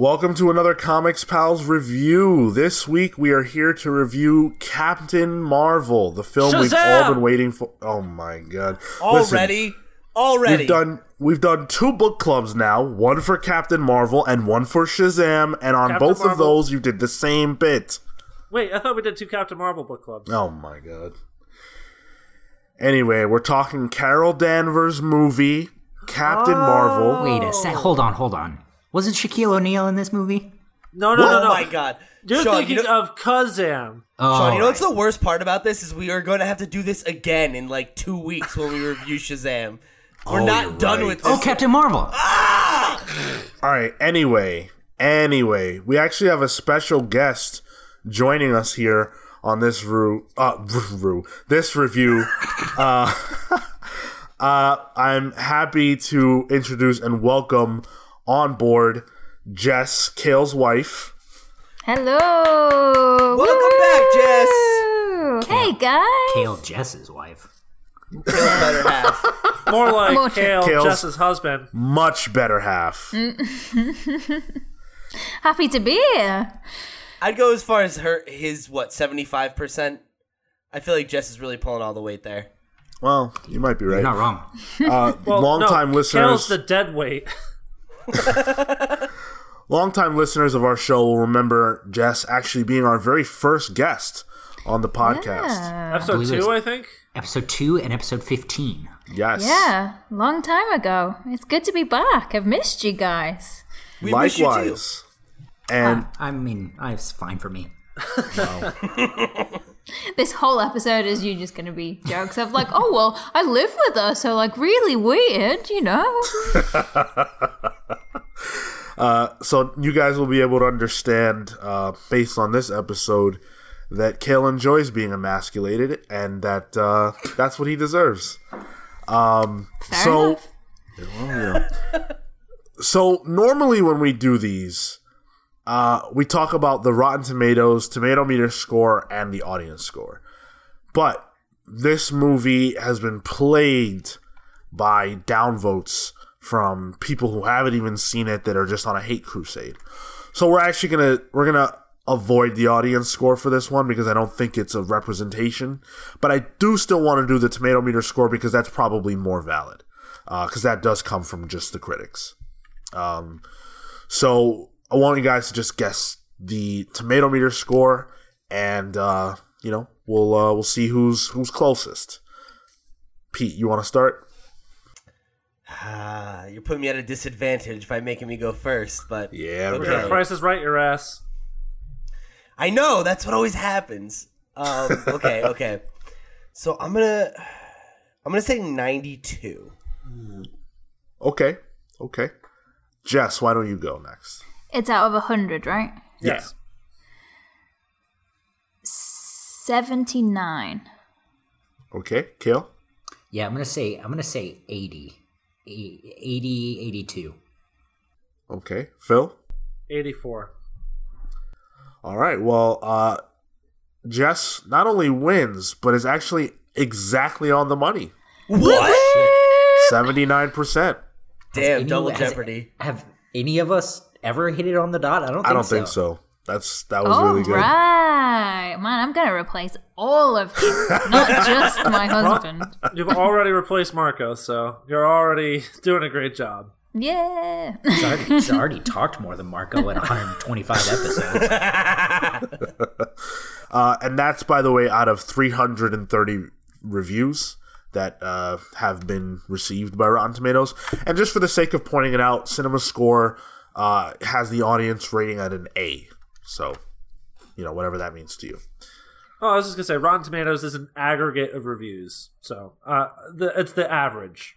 Welcome to another Comics Pals review. This week we are here to review Captain Marvel, the film we've all been waiting for. Oh my god! Listen, Already? Already? we've done we've done two book clubs now, one for Captain Marvel and one for Shazam, and on Captain both of those you did the same bit. Wait, I thought we did two Captain Marvel book clubs. Oh my god. Anyway, we're talking Carol Danvers movie, Captain Marvel. Wait a sec. Hold on, hold on. Wasn't Shaquille O'Neal in this movie? No, no, Oh no, no. my god. You're Sean, thinking you know, of Kazaam. Oh, Sean, you know what's the worst part about this is we are going to have to do this again in like two weeks when we review Shazam. We're Oh, not done right. with this. Oh, Captain Marvel. All right. Anyway, anyway, we actually have a special guest joining us here on this ru- uh, ru- this review. uh, uh, I'm happy to introduce and welcome on board Jess Cale's wife. Hello. Welcome back, Jess. Hey guys. Cale Jess's wife. Cale's better half. More like More- Cale, Cale's- Jess's husband. Much better half. Happy to be here. I'd go as far as her his what seventy five percent. I feel like Jess is really pulling all the weight there. Well, you might be right. You're not wrong. Uh, Well, longtime no, listeners. Cale's the dead weight. Longtime listeners of our show will remember Jess actually being our very first guest on the podcast. Episode believe two, I think. Episode 2 and episode 15. Yes. Yeah, long time ago. It's good to be back. I've missed you guys. We miss you too. Likewise. And I mean, it's fine for me. This whole episode is you just gonna be jokes of like, oh well, I live with her, so like really weird, you know. so you guys will be able to understand, uh, based on this episode, that Cale enjoys being emasculated and that uh, that's what he deserves. Um, Fair so, enough. well, you know. so normally when we do these, uh, we talk about the Rotten Tomatoes tomato meter score and the audience score. But this movie has been plagued by downvotes from people who haven't even seen it that are just on a hate crusade. So we're actually gonna we're gonna avoid the audience score for this one because I don't think it's a representation. But I do still want to do the tomato meter score because that's probably more valid because that does come from just the critics. Um, so I want you guys to just guess the tomato meter score, and uh, you know we'll uh, we'll see who's who's closest. Pete, you want to start? Ah, you're putting me at a disadvantage by making me go first, but Yeah, okay. right. Price is right, your ass. I know that's what always happens. Um, okay, okay. So I'm gonna, I'm gonna say 92. Okay, okay. Jess, why don't you go next? It's out of a hundred, right? Yes. Seventy nine. Okay, Cale. Yeah, I'm going to say I'm going to say 80. E- 80 82. Okay, Phil. 84. All right. Well, uh, Jess not only wins, but is actually exactly on the money. What? Seventy nine percent. Damn, Any- double has- jeopardy. Have any of us ever hit it on the dot? I don't think I don't so. think so. That's that was All really good. right, man. I'm gonna replace all of you, not just my husband. You've already replaced Marco, so you're already doing a great job. Yeah. He's already, he's already talked more than Marco in 125 episodes. Uh, and that's by the way out of three hundred and thirty reviews that uh, have been received by Rotten Tomatoes. And just for the sake of pointing it out, Cinema Score uh, has the audience rating at an A. So, you know, whatever that means to you. Oh, I was just gonna say, Rotten Tomatoes is an aggregate of reviews, so uh, the, it's the average.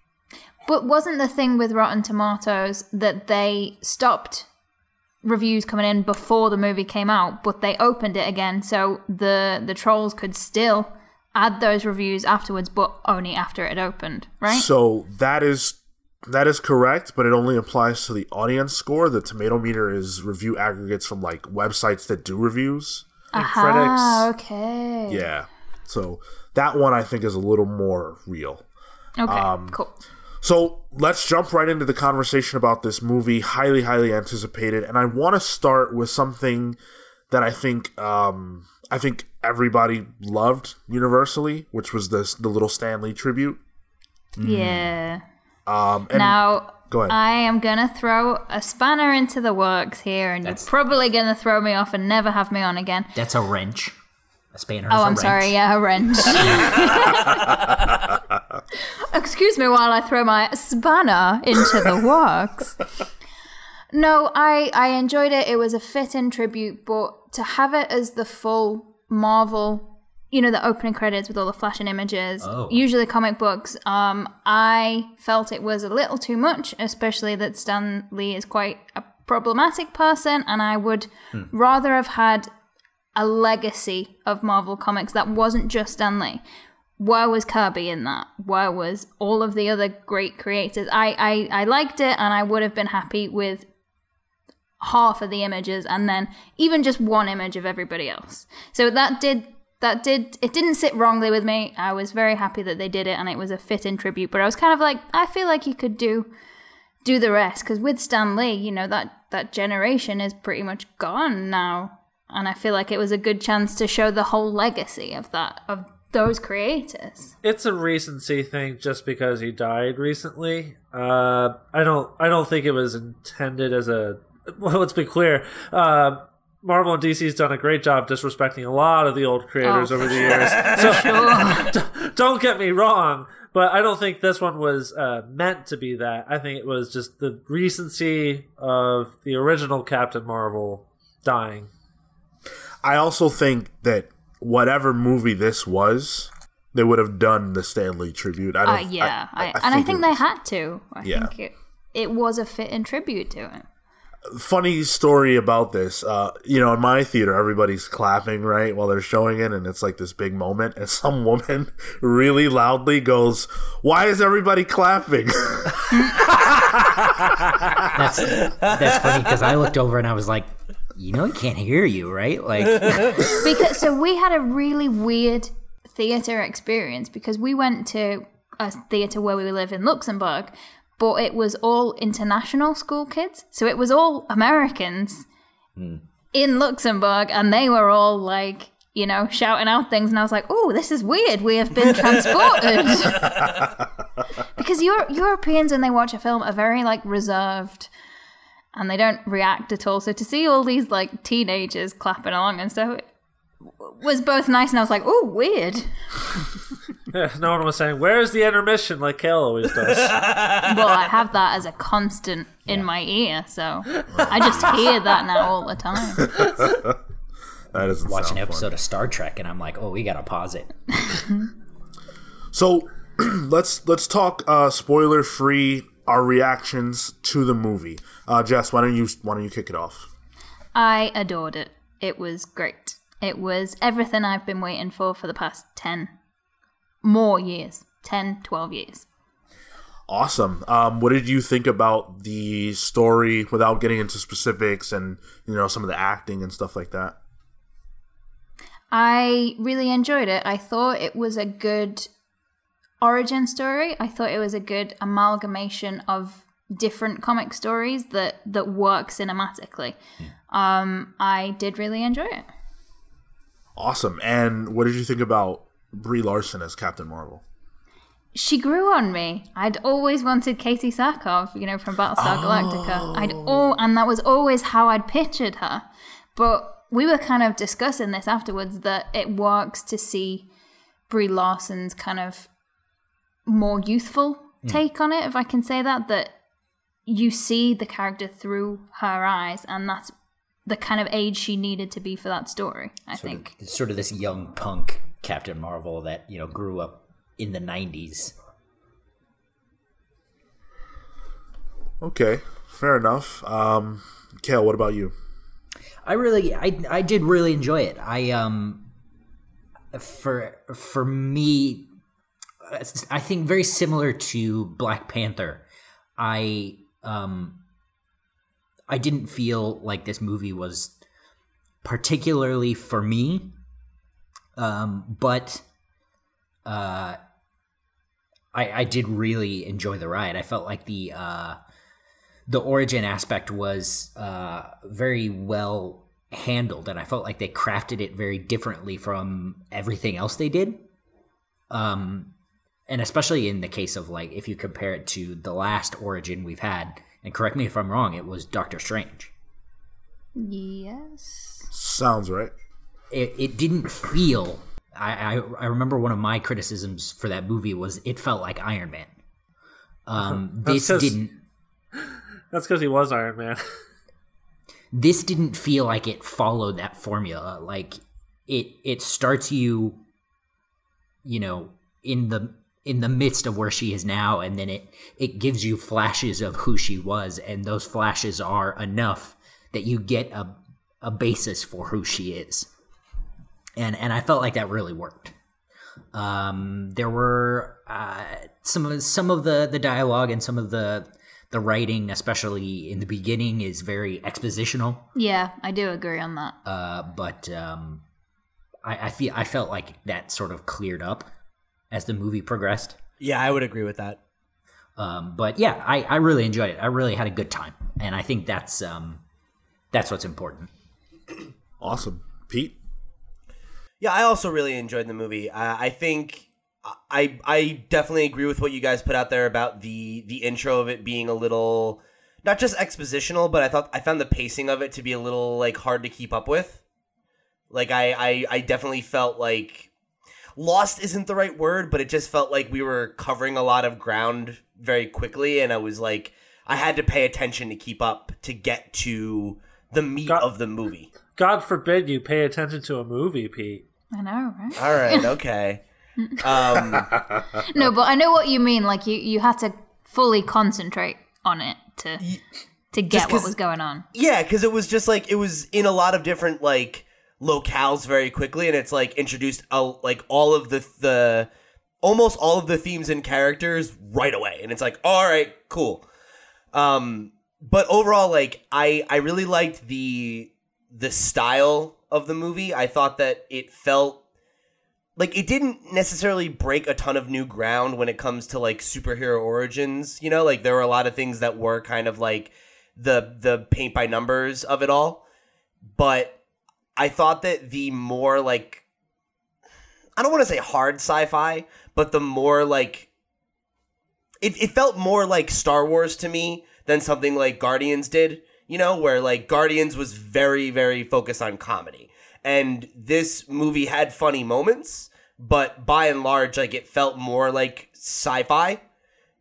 But wasn't the thing with Rotten Tomatoes that they stopped reviews coming in before the movie came out, but they opened it again so the the trolls could still add those reviews afterwards, but only after it opened, right? So that is that is correct, but it only applies to the audience score. The tomato meter is review aggregates from like websites that do reviews. Ah, okay. Yeah. So that one I think is a little more real. Okay. Um, cool. So let's jump right into the conversation about this movie, highly, highly anticipated. And I want to start with something that I think um, I think everybody loved universally, which was this the little Stan Lee tribute. Yeah. Um, and Now, go ahead. I am gonna throw a spanner into the works here, and That's- you're probably gonna throw me off and never have me on again. That's a wrench. A spanner. Oh, is a I'm wrench. sorry. Yeah, a wrench. Excuse me while I throw my spanner into the works. No, I I enjoyed it. It was a fit-in tribute, but to have it as the full Marvel, you know, the opening credits with all the flashing images, Oh. usually comic books, um, I felt it was a little too much, especially that Stan Lee is quite a problematic person, and I would rather have had a legacy of Marvel Comics that wasn't just Stan Lee. Where was Kirby in that? Where was all of the other great creators? I, I, I liked it and I would have been happy with half of the images and then even just one image of everybody else. So that did that did it didn't sit wrongly with me. I was very happy that they did it and it was a fit in tribute, but I was kind of like I feel like you could do do the rest because with Stan Lee, you know that that generation is pretty much gone now, and I feel like it was a good chance to show the whole legacy of that of those creators. it's a recency thing just because he died recently. Uh, I don't I don't think it was intended as a. Well, let's be clear. Uh, Marvel and DC's done a great job disrespecting a lot of the old creators Oh, over the years. So Sure. don't get me wrong, but I don't think this one was uh, meant to be that. I think it was just the recency of the original Captain Marvel dying. I also think that whatever movie this was, they would have done the Stan Lee tribute. I Uh, don't. yeah, I, and I think think they was- had to. I Yeah. think it it was a fit in tribute to it. Funny story about this. Uh, you know, in my theater, everybody's clapping right while they're showing it, and it's like this big moment. And some woman really loudly goes, "Why is everybody clapping?" That's that's funny because I looked over and I was like, you know, he can't hear you, right? Like, because so we had a really weird theater experience because we went to a theater where we live in Luxembourg, but it was all international school kids, so it was all Americans hmm. in Luxembourg, and they were all like. You know, shouting out things, and I was like, "Oh, this is weird. We have been transported." because Euro- Europeans, when they watch a film, are very like reserved, and they don't react at all. So to see all these like teenagers clapping along and stuff was both nice and I was like, oh, weird. no one was saying, "Where's the intermission?" like Cale always does. well, I have that as a constant in my ear, so I just hear that now all the time. that doesn't watch sound an fun. episode of Star Trek and I'm like, oh, we gotta pause it. So let's let's talk uh, spoiler free. Our reactions to the movie. Uh, Jess, why don't you why don't you kick it off? I adored it. It was great. It was everything I've been waiting for for the past 10 more years 10, 12 years. Awesome. Um, what did you think about the story without getting into specifics and you know some of the acting and stuff like that? I really enjoyed it. I thought it was a good origin story. I thought it was a good amalgamation of different comic stories that that work cinematically. Um, I did really enjoy it. Awesome. And what did you think about Brie Larson as Captain Marvel? She grew on me. I'd always wanted Katee Sackhoff, you know, from Battlestar Galactica. I'd oh. all, and that was always how I'd pictured her. But we were kind of discussing this afterwards that it works to see Brie Larson's kind of more youthful hmm. take on it, if I can say that. That you see the character through her eyes, and that's the kind of age she needed to be for that story. I think. It's sort of this young punk Captain Marvel that you know grew up in the '90s. Okay, fair enough. Um, Cale, what about you? I really, I, I did really enjoy it. I um, for for me, I think very similar to Black Panther. I um, I didn't feel like this movie was particularly for me, um, but uh, I, I did really enjoy the ride. I felt like the uh, the origin aspect was uh, very well handled, and I felt like they crafted it very differently from everything else they did. Um, and especially in the case of like if you compare it to the last origin we've had, and correct me if I'm wrong, it was Doctor Strange. Yes. Sounds right. It, it didn't feel. I, I I remember one of my criticisms for that movie was it felt like Iron Man. Um, this didn't. That's because he was Iron Man. this didn't feel like it followed that formula like it it starts you you know in the in the midst of where she is now and then it it gives you flashes of who she was and those flashes are enough that you get a a basis for who she is and and I felt like that really worked um there were uh some of some of the the dialogue and some of the the writing especially in the beginning is very expositional Yeah, I do agree on that. uh, but um, I, I feel I felt like that sort of cleared up as the movie progressed. Yeah, I would agree with that. Um, but yeah, I, I really enjoyed it. I really had a good time, and I think that's um, that's what's important. Awesome. Pete? Yeah, I also really enjoyed the movie. I, I think I I definitely agree with what you guys put out there about the the intro of it being a little not just expositional, but I thought I found the pacing of it to be a little like hard to keep up with. Like I I, I definitely felt like lost isn't the right word, but it just felt like we were covering a lot of ground very quickly, and I was like I had to pay attention to keep up to get to the meat Got- of the movie. God forbid you pay attention to a movie, Pete. I know, right? All right, okay. Um, No, but I know what you mean. Like you, you had to fully concentrate on it to to get what was going on. Yeah, because it was just like it was in a lot of different like locales very quickly, and it's like introduced a, like all of the the almost all of the themes and characters right away, and it's like all right, cool. Um, but overall, like I I really liked the the style of the movie. I thought that it felt like it didn't necessarily break a ton of new ground when it comes to like superhero origins. You know, like there were a lot of things that were kind of like the the paint by numbers of it all. But I thought that the more like I don't want to say hard sci-fi, but the more like it, it felt more like Star Wars to me than something like Guardians did, you know, where like Guardians was very, very focused on comedy. And this movie had funny moments, but by and large, like it felt more like sci-fi.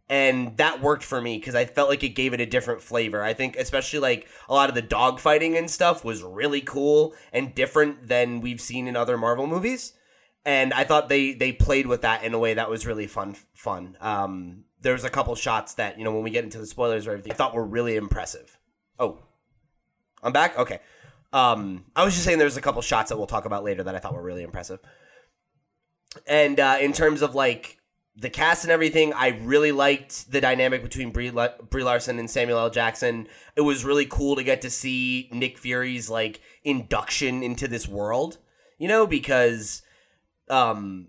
And that worked for me because I felt like it gave it a different flavor. I think especially like a lot of the dogfighting and stuff was really cool and different than we've seen in other Marvel movies and I thought they they played with that in a way that was really fun. Fun. Um, there was a couple shots that you know when we get into the spoilers or everything, I thought were really impressive. Oh, I'm back. Okay. Um, I was just saying there's a couple shots that we'll talk about later that I thought were really impressive. And uh, in terms of like the cast and everything, I really liked the dynamic between Brie, Brie Larson and Samuel L. Jackson. It was really cool to get to see Nick Fury's like induction into this world, you know, because um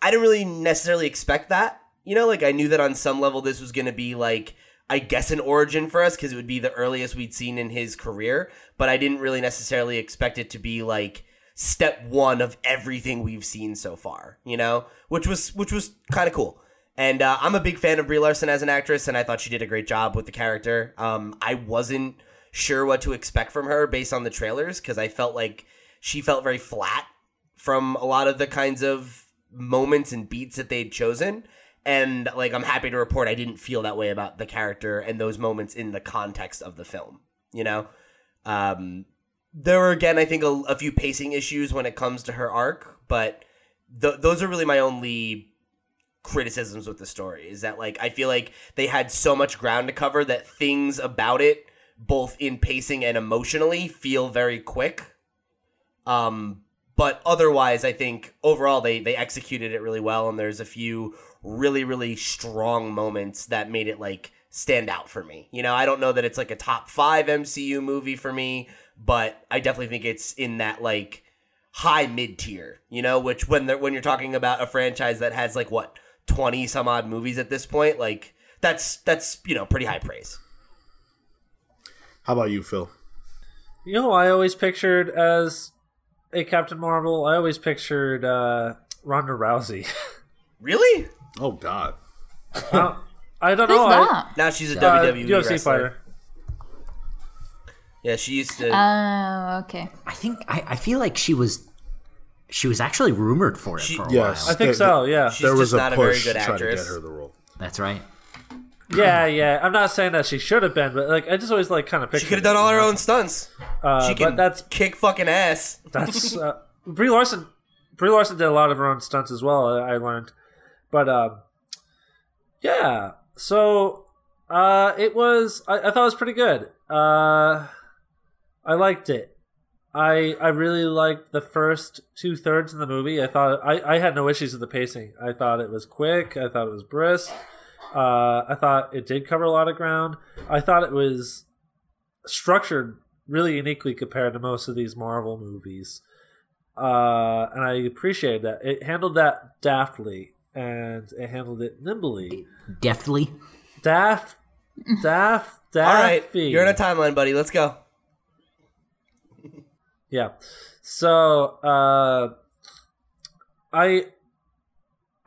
I didn't really necessarily expect that. You know, like I knew that on some level this was going to be like I guess an origin for us because it would be the earliest we'd seen in his career, but I didn't really necessarily expect it to be like step 1 of everything we've seen so far, you know? Which was which was kind of cool. And uh, I'm a big fan of Brie Larson as an actress, and I thought she did a great job with the character. Um, I wasn't sure what to expect from her based on the trailers because I felt like she felt very flat from a lot of the kinds of moments and beats that they'd chosen. And like I'm happy to report I didn't feel that way about the character and those moments in the context of the film. You know? Um there were again I think a, a few pacing issues when it comes to her arc, but th- those are really my only criticisms with the story is that like I feel like they had so much ground to cover that things about it both in pacing and emotionally feel very quick. Um but otherwise I think overall they they executed it really well and there's a few really really strong moments that made it like stand out for me. You know, I don't know that it's like a top 5 MCU movie for me, but I definitely think it's in that like high mid tier, you know, which when they're, when you're talking about a franchise that has like what twenty some odd movies at this point. Like that's that's you know pretty high praise. How about you, Phil? You know, I always pictured as a Captain Marvel. I always pictured uh, Ronda Rousey. Really? Oh God. Uh, I don't Who's know. I- that? Now she's a uh, WWE UFC wrestler. fighter. Yeah, she used to. Oh, okay. I think I, I feel like she was she was actually rumored for it She- for a Yes. while. I think so. Yeah. She's there was just a not a very push good to try to get her the role. That's right. Yeah, yeah. I'm not saying that she should have been, but like I just always like kind of picture. she could have done all her own stunts. Uh, she can but that's kick fucking ass. that's uh, Brie Larson. Brie Larson did a lot of her own stunts as well. I I learned, but um, yeah. So uh, it was. I, I thought it was pretty good. Uh, I liked it. I I really liked the first two thirds of the movie. I thought I, I had no issues with the pacing. I thought it was quick. I thought it was brisk. Uh, I thought it did cover a lot of ground. I thought it was structured really uniquely compared to most of these Marvel movies. Uh, and I appreciated that. It handled that daftly and it handled it nimbly. Deftly. Daft, daft, daffy. All right, you're in a timeline, buddy. Let's go. Yeah. So, uh, I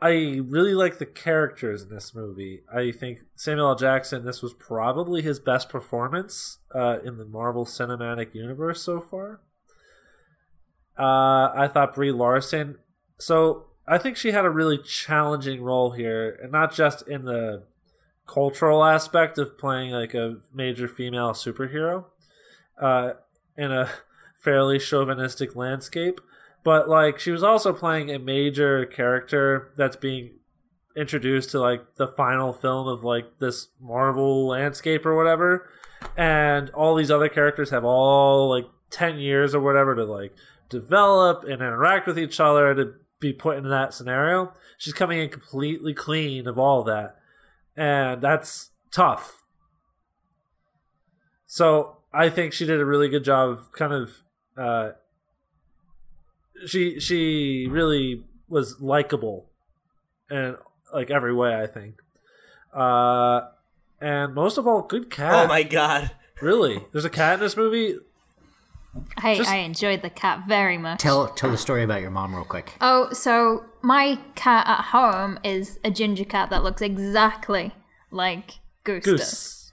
I really like the characters in this movie. I think Samuel L. Jackson. This was probably his best performance uh, in the Marvel Cinematic Universe so far. Uh, I thought Brie Larson. So I think she had a really challenging role here, and not just in the cultural aspect of playing like a major female superhero, uh, in a fairly chauvinistic landscape, but like she was also playing a major character that's being introduced to like the final film of like this Marvel landscape or whatever, and all these other characters have all like ten years or whatever to like develop and interact with each other to be put in that scenario. She's coming in completely clean of all that, and that's tough. So I think she did a really good job of kind of uh, she she really was likable in like every way I think. Uh, and most of all, good cat. Oh my god. Really, there's a cat in this movie. I, Just- I enjoyed the cat very much. Tell tell the story about your mom real quick. Oh, so my cat at home is a ginger cat that looks exactly like Goose, does. Goose.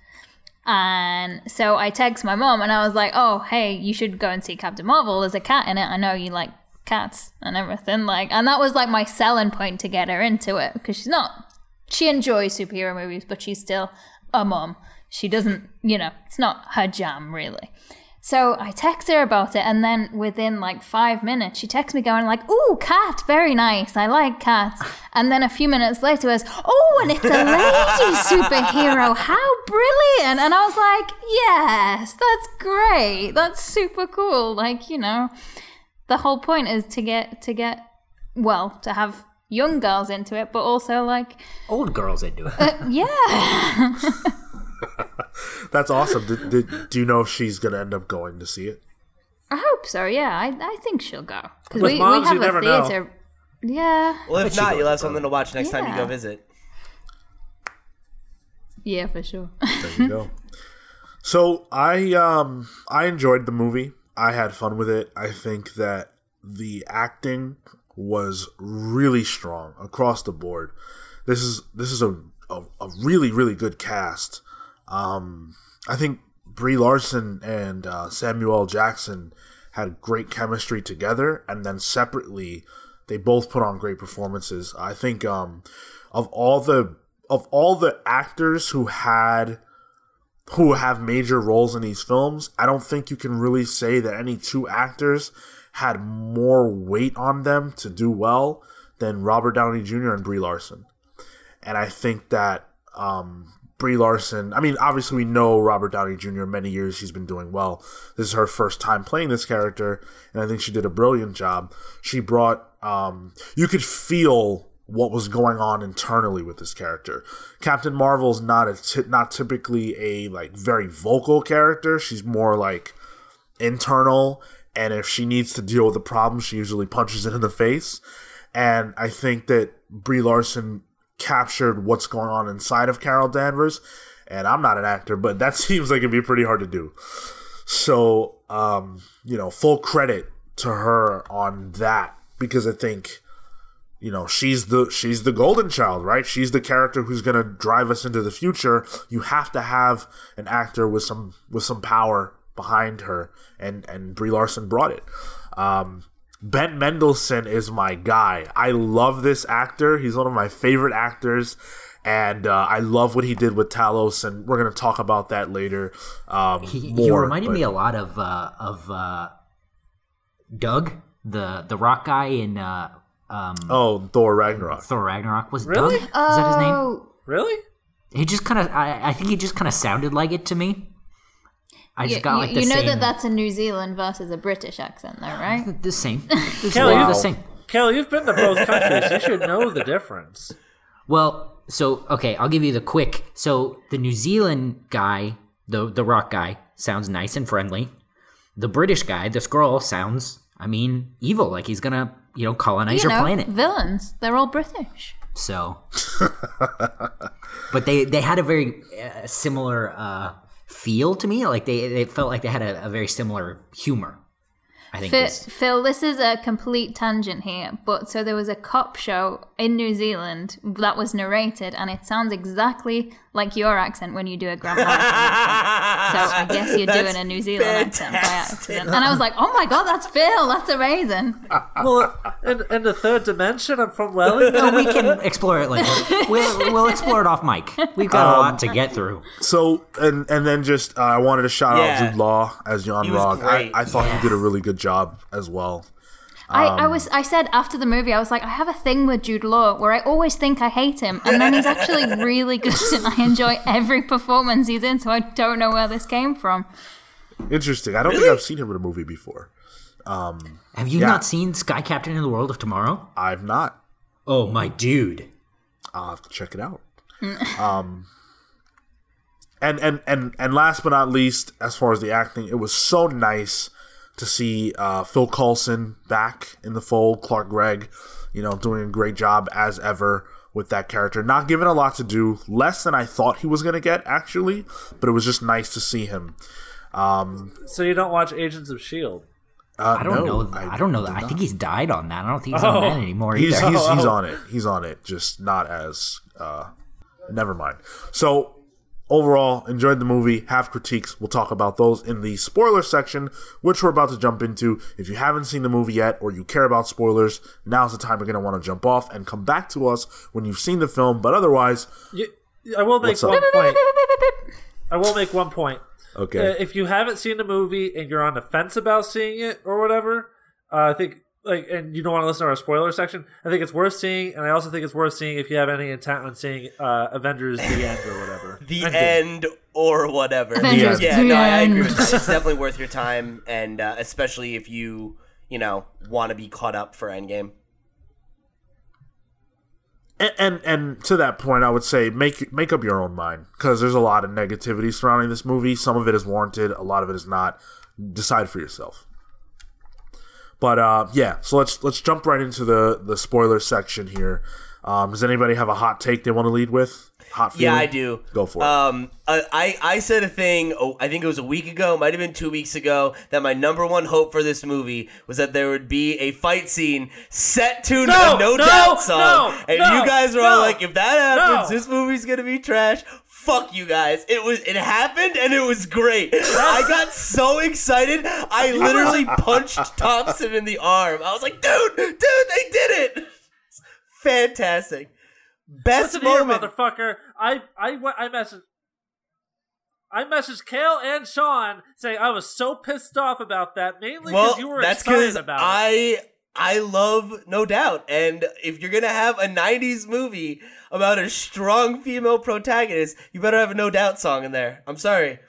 And so I text my mom and I was like, "Oh, hey, you should go and see Captain Marvel. There's a cat in it. I know you like cats and everything." Like, and that was like my selling point to get her into it because she's not. She enjoys superhero movies, but she's still a mom. She doesn't, you know, it's not her jam really. So I text her about it, and then within like five minutes, she texts me going like, "Ooh, cat, very nice. I like cats." And then a few minutes later, was, "Oh, and it's a lady superhero. How brilliant!" And I was like, "Yes, that's great. That's super cool. Like, you know, the whole point is to get to get well to have." Young girls into it, but also like, Old girls into it. Uh, yeah, That's awesome. Did, did, do you know if she's going to end up going to see it? I hope so. Yeah, I, I think she'll go because we, moms, we have never a know. theater. Yeah, Well, if she not, you'll have something to watch next time you go visit. yeah, for sure. There you go. So I um I enjoyed the movie. I had fun with it. I think that the acting was really strong across the board. This is this is a a, a really really good cast. Um, I think Brie Larson and uh, Samuel Jackson had great chemistry together, and then separately, they both put on great performances. I think um, of all the of all the actors who had who have major roles in these films, I don't think you can really say that any two actors had more weight on them to do well than Robert Downey Jr. and Brie Larson. And I think that um, Brie Larson, I mean, obviously we know Robert Downey Jr. many years he's been doing well. This is her first time playing this character, and I think she did a brilliant job. She brought, um, you could feel what was going on internally with this character. Captain Marvel's not a t- not typically a like very vocal character. She's more like internal, and if she needs to deal with a problem, she usually punches it in the face. And I think that Brie Larson captured what's going on inside of Carol Danvers. And I'm not an actor, but that seems like it'd be pretty hard to do. So, um, you know, full credit to her on that because I think you know she's the she's the golden child right she's the character who's going to drive us into the future you have to have an actor with some with some power behind her and and Brie Larson brought it um Ben Mendelsohn is my guy I love this actor he's one of my favorite actors and uh, I love what he did with Talos, and we're gonna talk about that later. Um, He, more, he reminded but- me a lot of uh, of uh, Doug, the the rock guy in uh, um, Oh, Thor Ragnarok. Thor Ragnarok. Was it Really? Doug? Is that his name? Oh, Really? He just kind of, I, I think he just kind of sounded like it to me. I just you, got like the you know same. that that's a New Zealand versus a British accent, though, right? the same. This Kelly, is you- the same. Kelly, you've been to both countries. You should know the difference. Well, so okay, I'll give you the quick. So the New Zealand guy, the the rock guy, sounds nice and friendly. The British guy, the Skrull, sounds, I mean, evil. Like he's gonna, you know, colonize you your know, planet. villains. They're all British. So, but they they had a very uh, similar uh, feel to me. Like they they felt like they had a, a very similar humor. I think. Phil, is- Phil, this is a complete tangent here, but so there was a cop show in New Zealand that was narrated, and it sounds exactly like your accent when you do a Grant Morrison accent. So I guess you're doing a New Zealand accent by accident. And I was like, oh my god, that's Phil. That's amazing. Uh, uh, well, in, in the third dimension, I'm from Wellington. No, we can explore it later. We'll, we'll explore it off mic. We've got a um, lot to get through. So and and then just uh, I wanted to shout Yeah. out Jude Law as Yon-Rogg. I. I thought he did a really good job as well. I, I was I said after the movie I was like I have a thing with Jude Law where I always think I hate him and then he's actually really good and I enjoy every performance he's in so I don't know where this came from. Interesting. I don't think I've seen him in a movie before. Um, Have you Yeah. not seen Sky Captain in the World of Tomorrow? I've not. Oh, my dude. I'll have to check it out. um, and and and and last but not least, as far as the acting, it was so nice to see uh, Phil Coulson back in the fold. Clark Gregg, you know, doing a great job as ever with that character. Not given a lot to do, less than I thought he was going to get actually, but it was just nice to see him. Um, so you don't watch Agents of Shield? uh, I don't no, know. I, don't know. did I not. think he's died on that. I don't think he's Oh. on that anymore He's either. he's, he's Oh. on it. He's on it. Just not as. Uh, never mind. So overall, enjoyed the movie. Have critiques. We'll talk about those in the spoiler section, which we're about to jump into. If you haven't seen the movie yet, or you care about spoilers, now's the time you're going to want to jump off and come back to us when you've seen the film. But otherwise, You, I will make What's up? one point. I will make one point. okay. Uh, if you haven't seen the movie and you're on the fence about seeing it or whatever, uh, I think like and you don't want to listen to our spoiler section, I think it's worth seeing, and I also think it's worth seeing if you have any intent on seeing uh, Avengers: The End or whatever. the Endgame. end or whatever. Avengers, yeah, the no, I, I agree with that. It's definitely worth your time, and uh, especially if you, you know, want to be caught up for Endgame. and, and and to that point, I would say make make up your own mind because there's a lot of negativity surrounding this movie. Some of it is warranted, a lot of it is not. Decide for yourself. But uh, yeah, so let's let's jump right into the the spoiler section here. Um, does anybody have a hot take they want to lead with? Hot Yeah. I do. Go for it. Um, I, I said a thing. Oh, I think it was a week ago, might have been two weeks ago. That my number one hope for this movie was that there would be a fight scene set to No, a No, no, Doubt song, no, and no, you guys were all like, "If that happens, this movie's gonna be trash." Fuck you guys! It was it happened and it was great. I got so excited. I literally punched Thompson in the arm. I was like, "Dude, dude, they did it! Fantastic!" Best Listen here, moment. motherfucker. I I went- I messaged. I messaged Kale and Sean saying I was so pissed off about that, mainly because well, you were that's excited because about it. I I love No Doubt, and if you're gonna have a '90s movie about a strong female protagonist, you better have a No Doubt song in there. I'm sorry.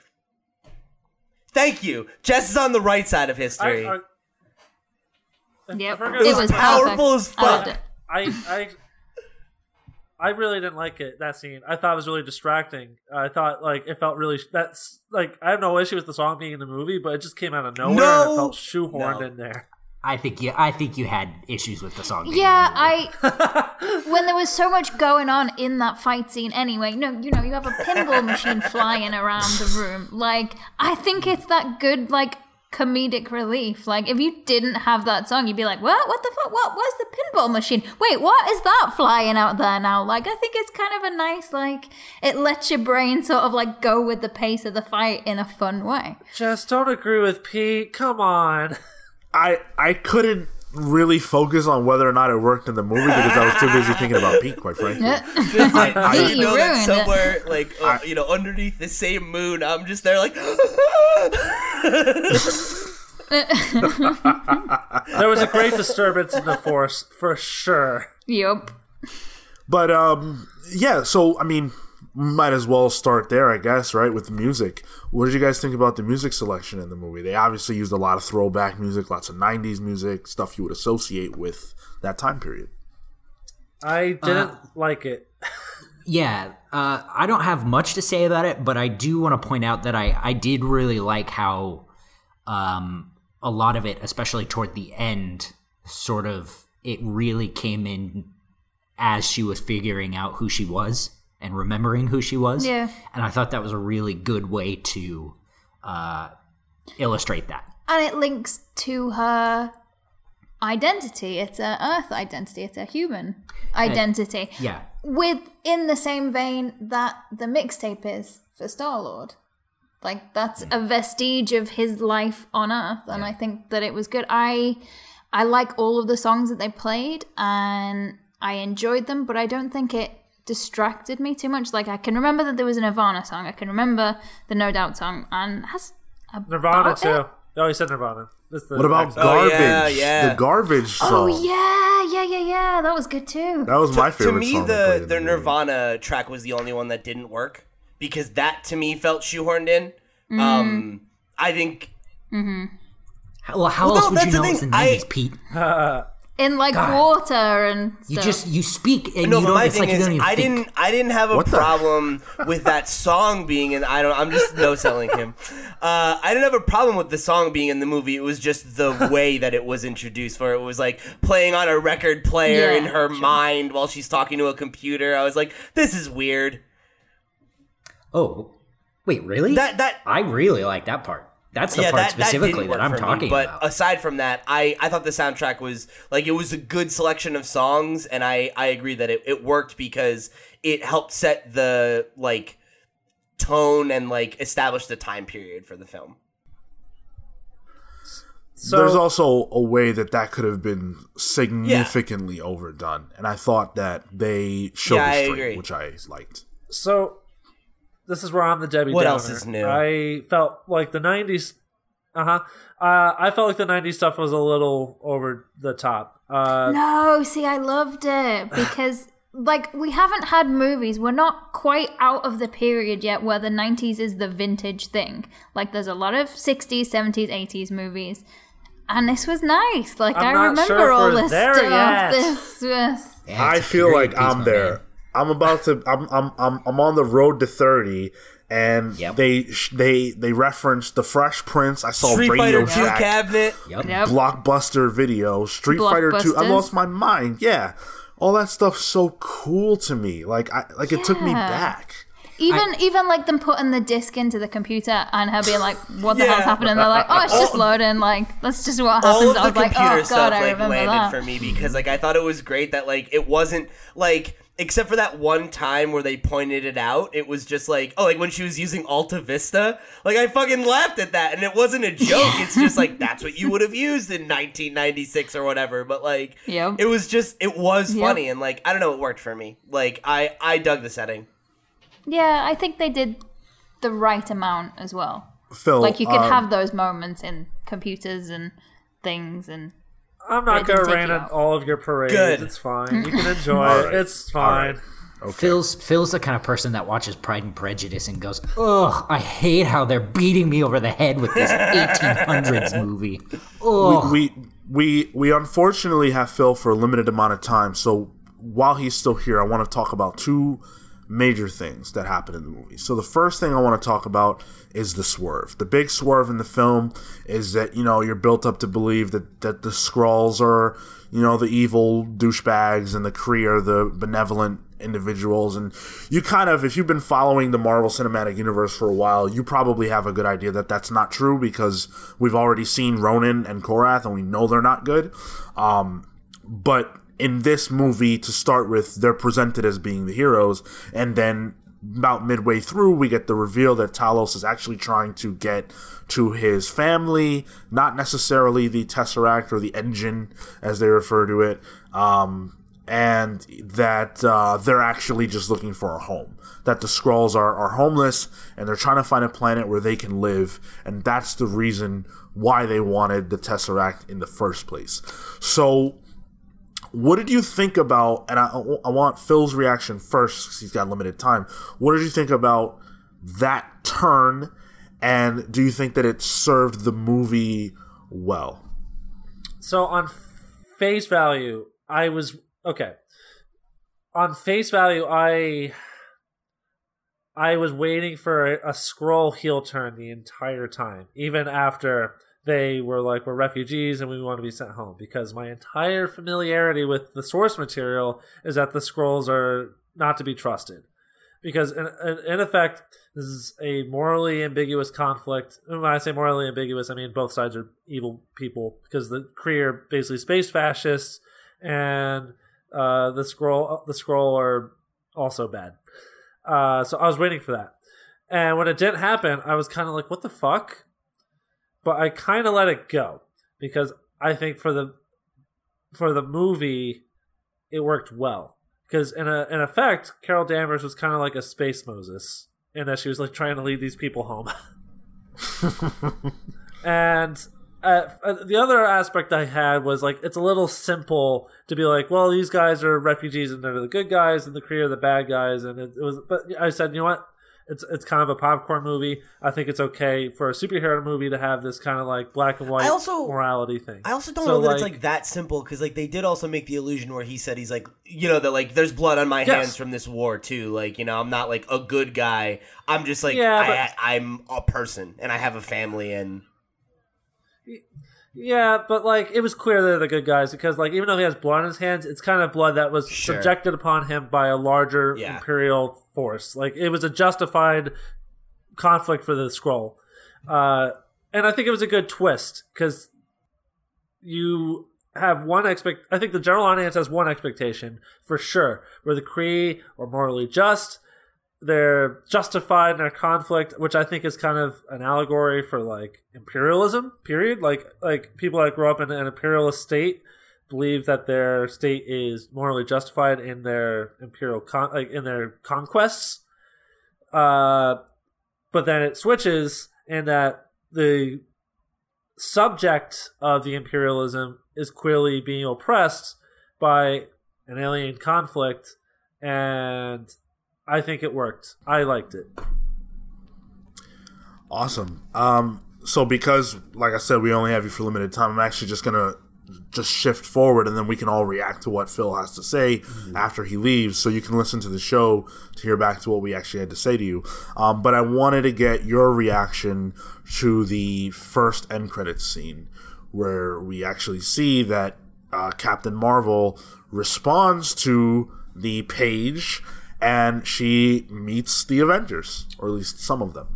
Thank you. Jess is on the right side of history. I, I, Yep. forgot It about was powerful as perfect. I fuck. I I I really didn't like it that scene. I thought it was really distracting. I thought like it felt really that's like I have no issue with the song being in the movie, but it just came out of nowhere and it felt shoehorned No. in there. I think you. I think you had issues with the song. Yeah. I when there was so much going on in that fight scene anyway. No, you know, you have a pinball machine flying around the room. Like, I think it's that good, like, comedic relief. Like, if you didn't have that song, you'd be like, what? What the fuck? What? Where's the pinball machine? Wait, what is that flying out there now? Like, I think it's kind of a nice, like, it lets your brain sort of, like, go with the pace of the fight in a fun way. Just don't agree with Pete. Come on. I I couldn't really focus on whether or not it worked in the movie because I was too busy thinking about Pete, quite frankly. I, You you know that ruined it. somewhere, like uh, you know, underneath the same moon, I'm just there, like. There was a great disturbance in the force for sure. yup. But um, yeah. So I mean, might as well start there, I guess, right? With the music. What did you guys think about the music selection in the movie? They obviously used a lot of throwback music, lots of '90s music, stuff you would associate with that time period. I didn't like it. Yeah, uh, I don't have much to say about it, but I do want to point out that I, I did really like how um, a lot of it, especially toward the end, sort of it really came in as she was figuring out who she was and remembering who she was. Yeah. And I thought that was a really good way to uh, illustrate that. and it links to her identity. It's a Earth identity. It's a human identity. Yeah. With in the same vein that the mixtape is for Star Lord. Like that's a vestige of his life on Earth, and I think that it was good. I I like all of the songs that they played, and I enjoyed them, but I don't think it distracted me too much. Like I can remember that there was a Nirvana song. I can remember the No Doubt song, and has Nirvana too. it. Oh, you said Nirvana. What about next- Oh, garbage? yeah, yeah. The garbage song. Oh yeah, yeah, yeah, yeah. That was good too. That was my favorite. to me, song. they played the in the movie. Nirvana track was the only one that didn't work because that to me felt shoehorned in. Mm. Um, I think How, well, how Well, else no, would you the know it's the thing. I- 90s, Pete? In like God. water and stuff. You just you speak and no, you but don't. my It's thing like you is, don't even I think. didn't, I didn't have a What problem with that song being in. I don't. I'm just no selling him. Uh, I didn't have a problem with the song being in the movie. It was just the way that it was introduced. Where it was like playing on a record player Yeah, in her sure. mind while she's talking to a computer. I was like, this is weird. Oh, wait, really? That that I really like that part. That's the yeah, part that, that specifically didn't that, I'm for me. talking But about. But aside from that, I, I thought the soundtrack was like it was a good selection of songs, and I, I agree that it, it worked because it helped set the like tone and like establish the time period for the film. So, There's also a way that that could have been significantly overdone, and I thought that they showed Yeah, I restraint, agree. which I liked. so this is where I'm the Debbie What Downer. else is new? I felt like the '90s. Uh-huh. Uh I felt like the '90s stuff was a little over the top. Uh, No, see, I loved it because, like, we haven't had movies. We're not quite out of the period yet where the 90s is the vintage thing. Like, there's a lot of 60s, 70s, 80s movies. And this was nice. Like, I'm I remember sure all this stuff. yet. This was. Yeah, I feel like I'm there. man. I'm about to. I'm. I'm. I'm. I'm on the road to thirty, and Yep. they they they referenced the Fresh Prince. I saw Street Radio Fighter Two cabinet. Yep. Yep. blockbuster video, Street Fighter Two. I lost my mind. Yeah, all that stuff's so cool to me. Like I like it took me back. Even even like them putting the disc into the computer and her being like, "What the Yeah. hell's happening?" They're like, "Oh, it's just loading. Like that's just what all happens." of I the was like, oh, computer "Oh stuff god, I like landed that." for me because like I thought it was great that like it wasn't like except for that one time where they pointed it out, it was just like oh like when she was using Alta Vista, like I fucking laughed at that and it wasn't a joke. it's just like that's what you would have used in 1996 or whatever. But like Yep. it was just it was Yep. funny and like I don't know, it worked for me. Like I I dug the setting. Yeah, I think they did the right amount as well. Phil, Like you could um, have those moments in computers and things and I'm not gonna rain on all of your parades. Good. It's fine. You can enjoy it. right. It's fine. right. Phil's Phil's the kind of person that watches Pride and Prejudice and goes, "Ugh, I hate how they're beating me over the head with this 1800s movie." Ugh. we we we unfortunately have Phil for a limited amount of time. So while he's still here, I want to talk about two major things that happen in the movie. So the first thing I want to talk about is the swerve. The big swerve in the film is that you know you're built up to believe that that the Skrulls are you know the evil douchebags and the Kree are the benevolent individuals and you kind of if you've been following the Marvel Cinematic Universe for a while you probably have a good idea that that's not true because we've already seen Ronan and Korath and we know they're not good um, but in this movie to start with they're presented as being the heroes and then about midway through we get the reveal that Talos is actually trying to get to his family not necessarily the tesseract or the engine as they refer to it um, and that uh, they're actually just looking for a home. That the Skrulls are, are homeless and they're trying to find a planet where they can live and that's the reason why they wanted the tesseract in the first place. So what did you think about? And I, I want Phil's reaction first because he's got limited time. What did you think about that turn? And do you think that it served the movie well? So on face value, I was okay. On face value, I I was waiting for a, Skrull heel turn the entire time, even after they were like we're refugees and we want to be sent home. Because my entire familiarity with the source material is that the Skrulls are not to be trusted. Because in, in, effect this is a morally ambiguous conflict. When i say morally ambiguous i mean both sides are evil people. Because the Kree are basically space fascists and uh, the Skrull the Skrull are also bad. Uh, so i was waiting for that. And when it didn't happen i was kind of like what the fuck but I kind of let it go because I think for the for the movie it worked well because in a in effect Carol Danvers was kind of like a space Moses in that she was like trying to lead these people home. and uh, uh, the other aspect I had was like it's a little simple to be like, well, these guys are refugees and they're the good guys, and the Kree are the bad guys, and it, it was. But I said, you know what? It's it's kind of a popcorn movie. I think it's okay for a superhero movie to have this kind of like black and white I also- morality thing. I also don't So, know that it's like that simple because like they did also make the illusion where he said he's like you know that like there's blood on my Yes. hands from this war too like you know I'm not like a good guy I'm just like Yeah, I, I'm a person and I have a family and Yeah, but like it was clear they're the good guys because like even though he has blood on his hands, it's kind of blood that was Sure. subjected upon him by a larger Yeah. imperial force. Like it was a justified conflict for the Skrull, uh, and I think it was a good twist because you have one expect. I think the general audience has one expectation for sure, where the Kree are morally just. They're justified in their conflict, which I think is kind of an allegory for like imperialism. Period. Like like people that grow up in an imperialist state believe that their state is morally justified in their imperial con- like in their conquests. Uh, but then it switches in that the subject of the imperialism is clearly being oppressed by an alien conflict and I think it worked. I liked it. Awesome. Um, so because, like I said, we only have you for limited time, I'm actually just gonna just shift forward, and then we can all react to what Phil has to say after he leaves, so you can listen to the show to hear back to what we actually had to say to you. Um, but I wanted to get your reaction to the first end credits scene, where we actually see that uh, Captain Marvel responds to the page, and she meets the Avengers, or at least some of them.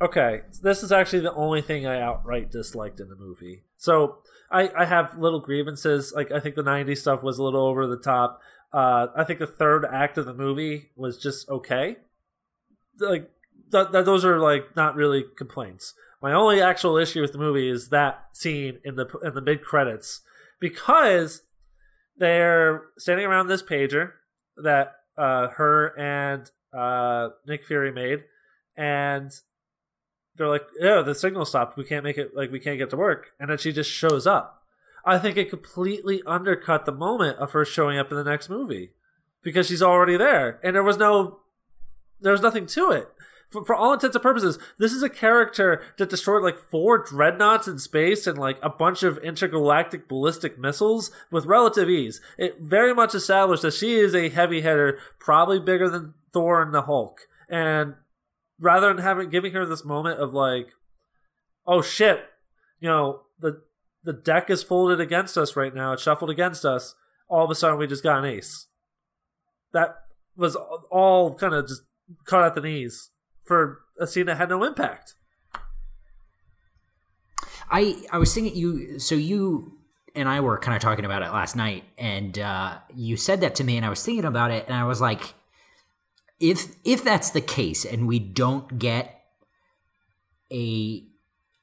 Okay, this is actually the only thing I outright disliked in the movie. So I, I have little grievances. Like I think the '90s stuff was a little over the top. Uh, I think the third act of the movie was just okay. Like th- th- those are like not really complaints. My only actual issue with the movie is that scene in the in the mid credits because they're standing around this pager that uh, her and uh, Nick Fury made, and they're like, "Yeah, the signal stopped. We can't make it. Like, we can't get to work." And then she just shows up. I think it completely undercut the moment of her showing up in the next movie because she's already there, and there was no, there was nothing to it. For, for all intents and purposes, this is a character that destroyed like four dreadnoughts in space and like a bunch of intergalactic ballistic missiles with relative ease. It very much established that she is a heavy hitter, probably bigger than Thor and the Hulk, and rather than having giving her this moment of like, oh shit, you know the the deck is folded against us right now, it's shuffled against us. All of a sudden, we just got an ace. That was all kind of just cut at the knees for a scene that had no impact. I I was thinking you so you and I were kind of talking about it last night, and uh, you said that to me, and I was thinking about it, and I was like, if if that's the case, and we don't get a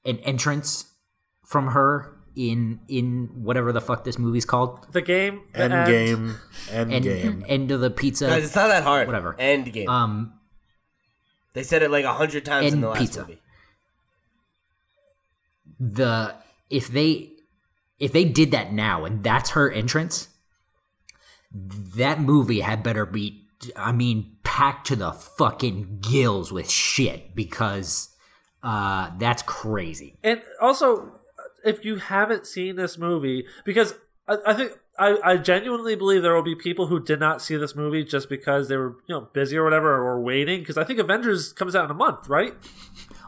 an entrance from her in in whatever the fuck this movie's called, The game, the End end, game. End end game. end of the pizza, Guys, it's not that hard. Whatever. End game. um, they said it like a hundred times in the last pizza. movie. the if they if they did that now and that's her entrance that movie had better be i mean packed to the fucking gills with shit because uh that's crazy And also, if you haven't seen this movie, because I, I think I, I genuinely believe there will be people who did not see this movie just because they were you know busy or whatever or waiting. Because I think Avengers comes out in a month, right?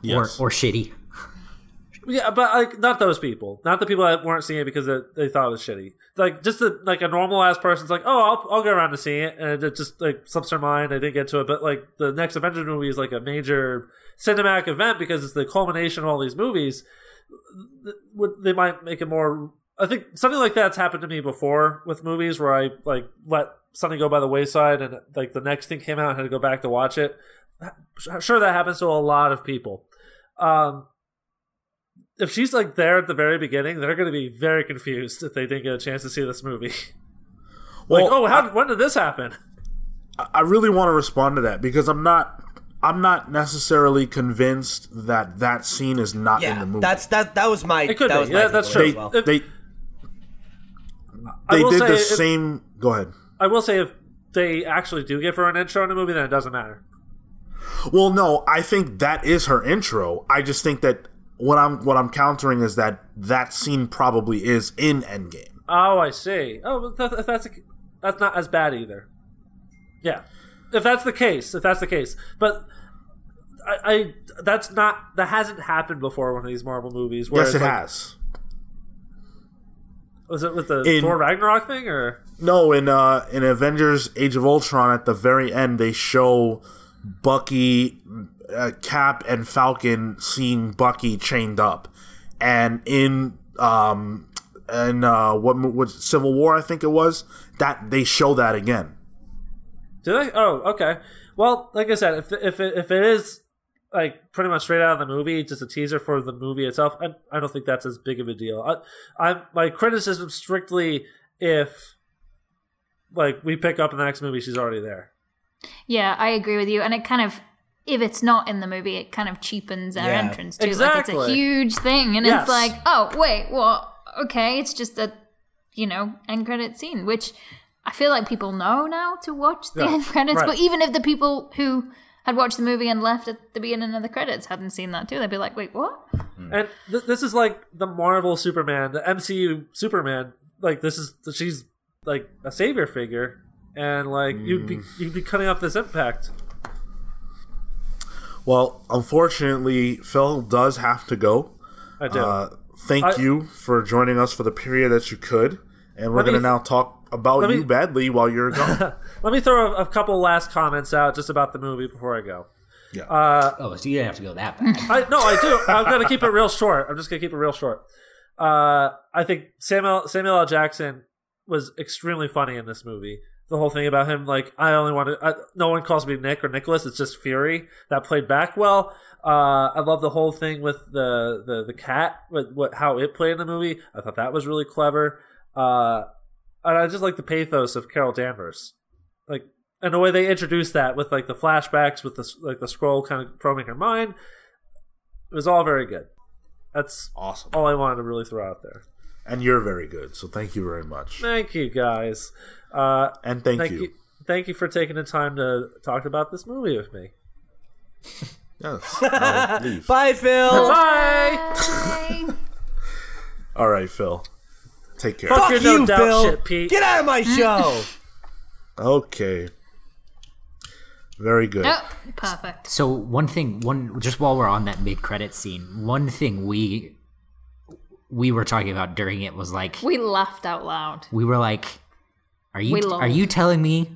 Yes. or or shitty Yeah, but like not those people, not the people that weren't seeing it because they, they thought it was shitty. Like just a, like a normal ass person's like, oh, I'll I'll go around to see it, and it just like slips their mind. I didn't get to it, but like the next Avengers movie is like a major cinematic event because it's the culmination of all these movies. Would- They might make it more. I think something like that's happened to me before with movies where I like let something go by the wayside, and like the next thing came out, and had to go back to watch it. Sure, that happens to a lot of people. Um, if she's like there at the very beginning, they're going to be very confused if they didn't get a chance to see this movie. like, Well, oh, how when did this happen? I really want to respond to that because I'm not I'm not necessarily convinced that that scene is not in the movie. that's that. That was my. It could that be. was my Yeah, that's takeaway true. they well. They I they did the if- same. Go ahead. I will say if they actually do give her an intro in the movie, then it doesn't matter. Well, no, I think that is her intro. I just think that what I'm what I'm countering is that that scene probably is in Endgame. Oh, I see. Oh, that, that's a, that's not as bad either. Yeah, if that's the case, if that's the case, but I, I that's not that hasn't happened before one of these Marvel movies. Where yes, it's it like- has. Was it with the In- Thor Ragnarok thing or? No, in uh in Avengers: Age of Ultron, at the very end, they show Bucky, uh, Cap, and Falcon seeing Bucky chained up, and in um and uh what was Civil War, I think it was that they show that again. Do they? Oh, okay. Well, like I said, if if it, if it is like pretty much straight out of the movie, just a teaser for the movie itself, I, I don't think that's as big of a deal. I, I my criticism strictly if like we pick up in the next movie, she's already there. Yeah, I agree with you. And it kind of, if it's not in the movie, it kind of cheapens our Yeah. entrance too. Like it's a huge thing, and Yes. it's like, oh wait, well, okay, it's just a, you know, end credit scene, which I feel like people know now to watch the Yeah, end credits. right. But even if the people who had watched the movie and left at the beginning of the credits hadn't seen that too, they'd be like, wait, what? And th- this is like the Marvel Superman, the MCU Superman. Like this is she's like a savior figure, and like you'd be you'd be cutting off this impact. Well, unfortunately, Phil does have to go. I do. Uh, thank I- you for joining us for the period that you could, and we're going to now talk about let you badly while you're gone. Let me throw a, a couple last comments out just about the movie before I go. yeah. oh so you didn't have to go that bad I no, I do. I'm gonna keep it real short. I'm just gonna keep it real short. Uh, I think Samuel Samuel L. Jackson was extremely funny in this movie. The whole thing about him, like I only want to. I, no one calls me Nick or Nicholas. It's just Fury that played back well. Uh, I love the whole thing with the the the cat, with what how it played in the movie. I thought that was really clever. Uh, and I just like the pathos of Carol Danvers, like and the way they introduced that with like the flashbacks with the like the Skrull kind of probing her mind. It was all very good. That's awesome. all I wanted to really throw out there. And you're very good, so thank you very much. Thank you guys. Uh, And thank, thank you. you. Thank you for taking the time to talk about this movie with me. Yes. I'll leave. Bye, Phil. Bye. Bye. All right, Phil. Take care. Fuck Fuck your no you, doubt Phil. shit, Pete. Get out of my show. Okay. Very good. Oh, perfect. So one thing, one just while we're on that mid credit scene, one thing we we were talking about during it was like We laughed out loud. we were like, "Are you We are you telling me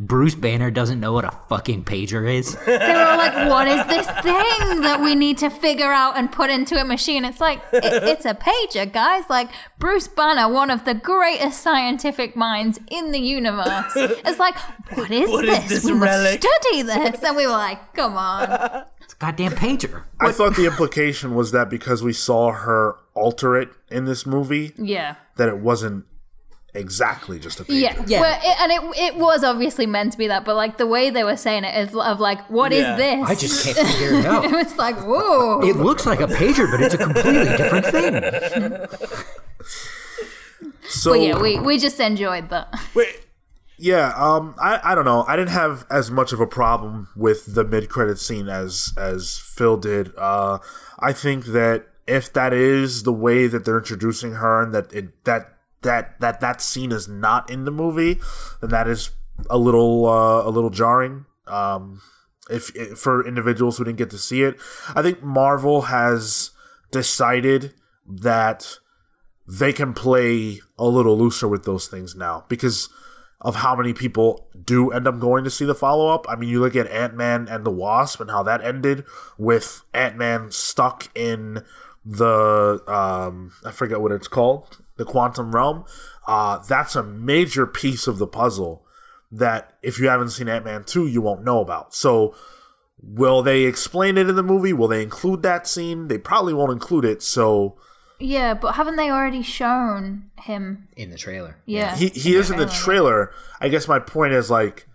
Bruce Banner doesn't know what a fucking pager is?" They were like, "What is this thing that we need to figure out and put into a machine?" It's like it, it's a pager, guys. Like Bruce Banner, one of the greatest scientific minds in the universe. It's like, what is What is this? this we relic?" must study this, and we were like, "Come on." It's a goddamn pager. I thought the implication was that because we saw her alter it in this movie, Yeah. that it wasn't exactly just a pager. Yeah, Yeah. Well, it, and it it was obviously meant to be that, but like the way they were saying it is of like, what is Yeah. this? I just can't figure it out. it was like, whoa. It looks like a pager, but it's a completely different thing. So but yeah, we we just enjoyed that. Wait, Yeah, um, I, I don't know. I didn't have as much of a problem with the mid credit scene as as Phil did. Uh, I think that if that is the way that they're introducing her, and that it that that that that scene is not in the movie, then that is a little uh, a little jarring. Um, if, if for individuals who didn't get to see it, I think Marvel has decided that they can play a little looser with those things now because of how many people do end up going to see the follow up. I mean, you look at Ant Man and the Wasp and how that ended with Ant Man stuck in the um, I forget what it's called, the quantum realm. Uh, that's a major piece of the puzzle that if you haven't seen Ant Man two, you won't know about. So. Will they explain it in the movie? Will they include that scene? They probably won't include it. So Yeah, but haven't they already shown him? In the trailer. Yeah, he he is in the trailer. I guess my point is like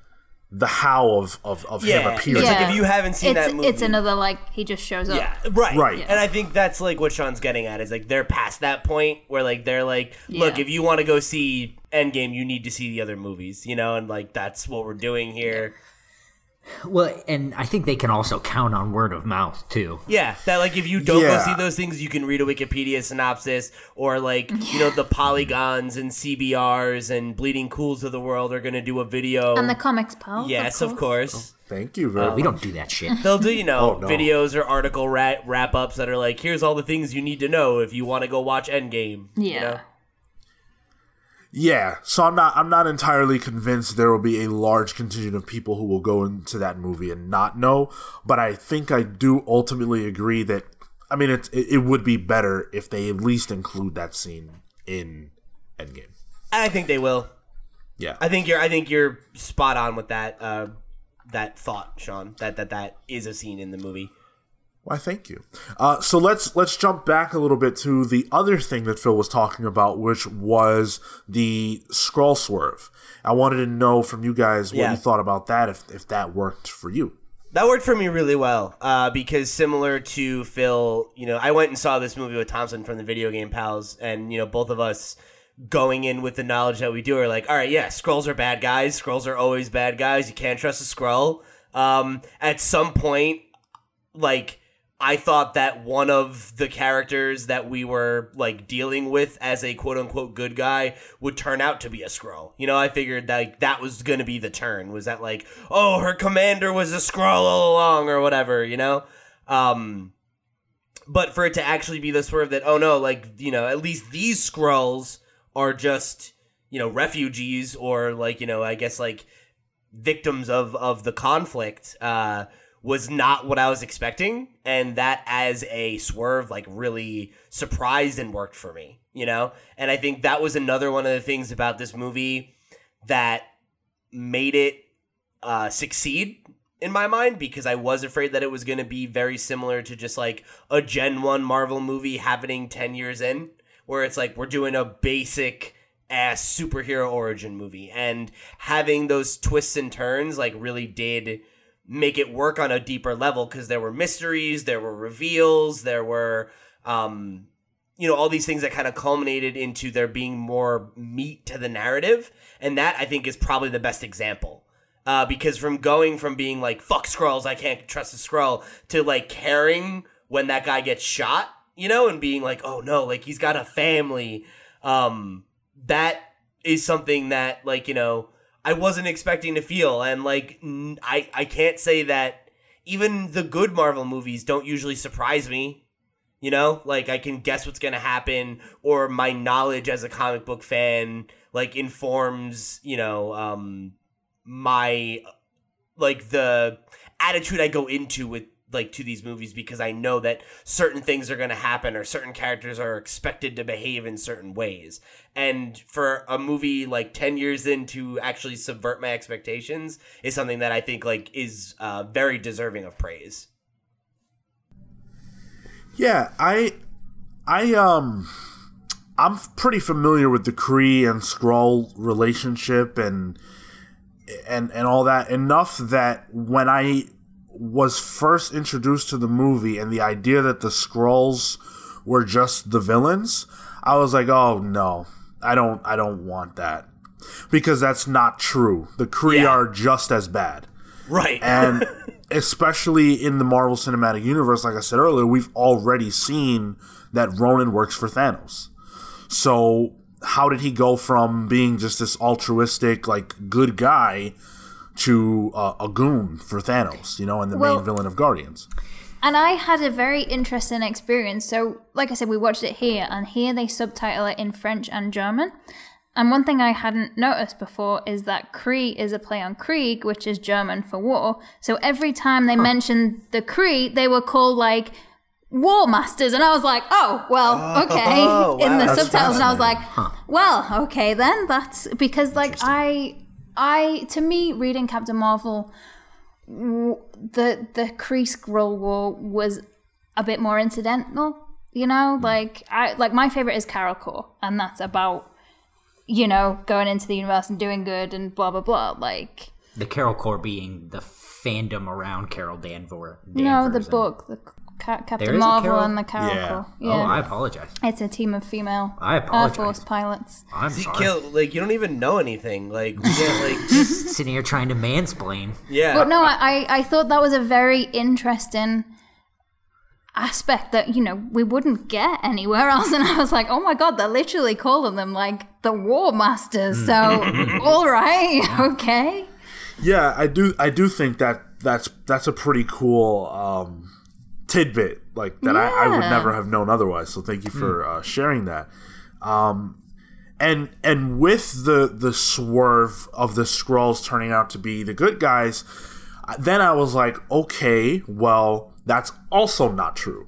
the how of of, of him yeah, appearing. it's Yeah. like if you haven't seen it's that movie, it's another like he just shows up. Yeah, right, Right. And I think that's like what Sean's getting at is like they're past that point where like they're like, look, Yeah. if you want to go see Endgame, you need to see the other movies, you know, and like that's what we're doing here. Well, and I think they can also count on word of mouth too. Yeah, that like if you don't Yeah. go see those things, you can read a Wikipedia synopsis or like you know the polygons and CBRs and Bleeding Cools of the world are gonna do a video. And the comics pals. yes, of course. Oh, thank you very uh, We don't do that shit. They'll do, you know, Oh, no. videos or article ra- wrap ups that are like, here's all the things you need to know if you want to go watch Endgame. you Yeah. know? Yeah, so I'm not I'm not entirely convinced there will be a large contingent of people who will go into that movie and not know, but I think I do ultimately agree that I mean it it, would be better if they at least include that scene in Endgame. I think they will. Yeah. I think you're. I think you're spot on with that. Uh, that thought, Sean. That that that is a scene in the movie. Why, thank you. Uh, so let's let's jump back a little bit to the other thing that Phil was talking about, which was the Skrull swerve. I wanted to know from you guys what Yeah. you thought about that, if if that worked for you. That worked for me really well uh, because similar to Phil, you know, I went and saw this movie with Thompson from the Video Game Pals, and you know, both of us going in with the knowledge that we do are like, all right, yeah, Skrulls are bad guys. Skrulls are always bad guys. You can't trust a Skrull. Um, at some point, like I thought that one of the characters that we were like dealing with as a quote unquote good guy would turn out to be a Skrull. You know, I figured like that was gonna be the turn. Was that like, oh, her commander was a Skrull all along or whatever, you know? Um but for it to actually be the swerve that, oh no, like, you know, at least these Skrulls are just, you know, refugees or like, you know, I guess like victims of of the conflict uh was not what I was expecting and that as a swerve like really surprised and worked for me, you know? And I think that was another one of the things about this movie that made it uh succeed in my mind because I was afraid that it was going to be very similar to just like a Gen 1 Marvel movie happening 10 years in where it's like we're doing a basic ass superhero origin movie and having those twists and turns like really did make it work on a deeper level because there were mysteries, there were reveals, there were um you know all these things that kind of culminated into there being more meat to the narrative and that I think is probably the best example. Uh, because from going from being like fuck Skrulls, I can't trust a Skrull to like caring when that guy gets shot, you know, and being like, oh no, like he's got a family. Um, that is something that like you know I wasn't expecting to feel, and like I I can't say that even the good Marvel movies don't usually surprise me. You know, like I can guess what's gonna happen, or my knowledge as a comic book fan like informs you know um my like the attitude I go into with like to these movies because I know that certain things are going to happen or certain characters are expected to behave in certain ways. And for a movie like 10 years in to actually subvert my expectations is something that I think like is uh, very deserving of praise. Yeah, I, I um, I'm pretty familiar with the Kree and Skrull relationship and and and all that enough that when I was first introduced to the movie and the idea that the Skrulls were just the villains, I was like, "Oh no. I don't I don't want that." Because that's not true. The Kree Yeah. are just as bad. Right. And especially in the Marvel Cinematic Universe, like I said earlier, we've already seen that Ronan works for Thanos. So how did he go from being just this altruistic, like good guy to uh, a goon for Thanos, you know, and the Well- main villain of Guardians? And I had a very interesting experience. So, like I said, we watched it here, and here they subtitle it in French and German. And one thing I hadn't noticed before is that Kree is a play on Krieg, which is German for war. So every time they mentioned the Kree, they were called like War Masters, and I was like, oh, well, okay, Oh, in the subtitles, and I was like, fascinating. well, okay then, that's because like I, I to me reading Captain Marvel the the Kree Skrull War was a bit more incidental, you know. Hmm. Like I like my favorite is Carol Corps, and that's about you know going into the universe and doing good and blah blah blah. Like The Carol Corps being the fandom around Carol Danvers. no, the book, the Ca- There Captain a Marvel Carol- and the Carol Yeah. Core. Oh, I apologize. it's a team of female I Air. Force pilots. I'm See, sorry. Kill, like you don't even know anything. Like we get like Sitting here trying to mansplain. yeah. But no, I, I I thought that was a very interesting aspect that you know we wouldn't get anywhere else and i was like oh my god they're literally calling them like the war masters so all right okay Yeah, I do. I do think that that's that's a pretty cool um, tidbit, like that I, I would never have known otherwise. So thank you for uh, sharing that. Um, and and with the the swerve of the Skrulls turning out to be the good guys, then I was like, okay, well, that's also not true.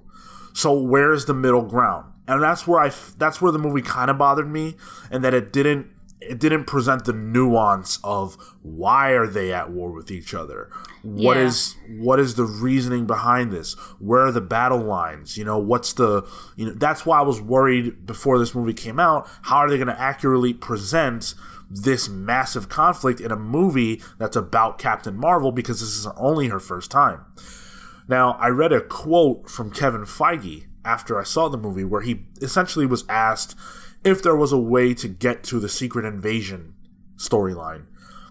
So where's the middle ground? And that's where I f- that's where the movie kind of bothered me, and that it didn't it didn't present the nuance of why are they at war with each other? What Yeah. is what is the reasoning behind this? Where are the battle lines? You know what's the you know that's why i was worried before this movie came out how are they going to accurately present this massive conflict in a movie that's about captain marvel because this is only her first time? Now, I read a quote from Kevin Feige after I saw the movie where he essentially was asked if there was a way to get to the secret invasion storyline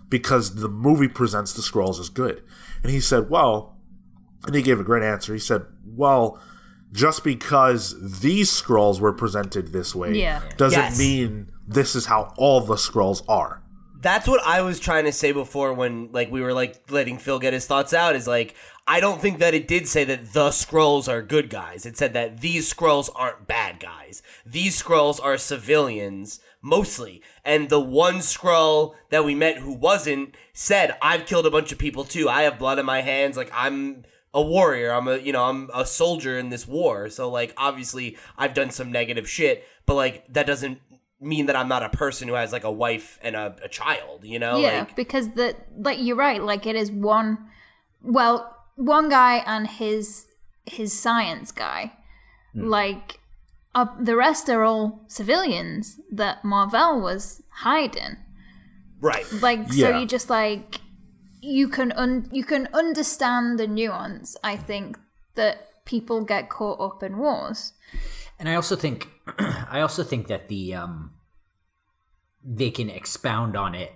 because the movie presents the Skrulls as good. And he said, well, and he gave a great answer. He said, well, just because these Skrulls were presented this way Yeah. doesn't Yes. mean this is how all the Skrulls are. That's what I was trying to say before when like we were like letting Phil get his thoughts out is like I don't think that it did say that the Skrulls are good guys. It said that these Skrulls aren't bad guys. These Skrulls are civilians mostly. And the one Skrull that we met who wasn't said, "I've killed a bunch of people too. I have blood in my hands. Like I'm a warrior. I'm a you know, I'm a soldier in this war. So like obviously I've done some negative shit, but like that doesn't mean that I'm not a person who has like a wife and a, a child, you know? yeah Like because the like you're right like it is one well one guy and his his science guy. Like uh, the rest are all civilians that marvel was hiding. Right. like so you just like you can un- you can understand the nuance i think that people get caught up in wars. And I also think, I also think that the um, they can expound on it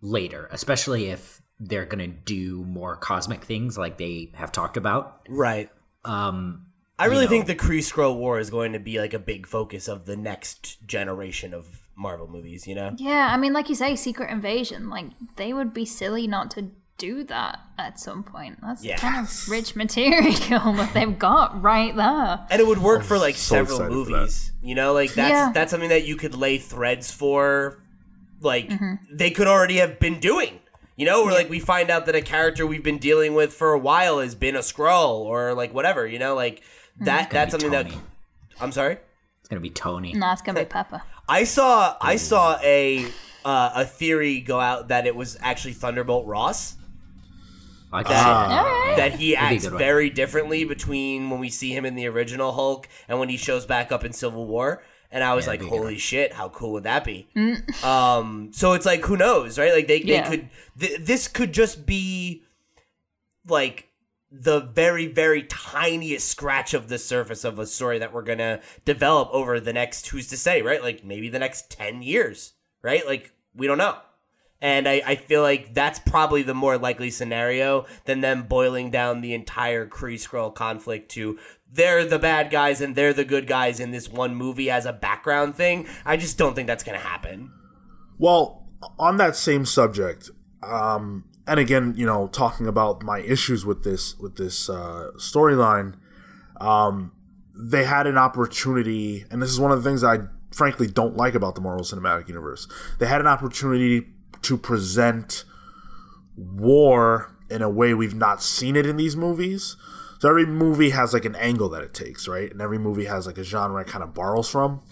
later, especially if they're gonna do more cosmic things like they have talked about. Right. Um, I really know. think the Kree Skrull War is going to be like a big focus of the next generation of Marvel movies. You know. Yeah, I mean, like you say, Secret Invasion. Like they would be silly not to do that at some point. That's Yeah. kind of rich material that they've got right there. and it would work for like so several movies. You know, like that's Yeah. that's something that you could lay threads for. Like Mm-hmm. they could already have been doing. You know, where like we find out that a character we've been dealing with for a while has been a Skrull or like whatever. You know, like Mm. that. That's be something that. I'm sorry. It's gonna be Tony. No, it's gonna be Pepper. I saw I saw a uh, a theory go out that it was actually Thunderbolt Ross. I can That, see that. He That'd be a acts very differently between when we see him in the original Hulk and when he shows back up in Civil War. And I was Yeah, like, that'd be a good "Holy shit! How cool would that be?" um, so it's like, who knows, right? Like they, they could. Th- this could just be like the very very tiniest scratch of the surface of a story that we're gonna develop over the next who's to say right like maybe the next 10 years right like we don't know and I, I feel like that's probably the more likely scenario than them boiling down the entire Kree Skrull conflict to they're the bad guys and they're the good guys in this one movie as a background thing. I just don't think that's gonna happen. Well, on that same subject, um, and again, you know, talking about my issues with this with this uh, storyline, um, they had an opportunity, and this is one of the things I frankly don't like about the Marvel Cinematic Universe. They had an opportunity to present war in a way we've not seen it in these movies. So every movie has like an angle that it takes, right? And every movie has like a genre it kind of borrows from.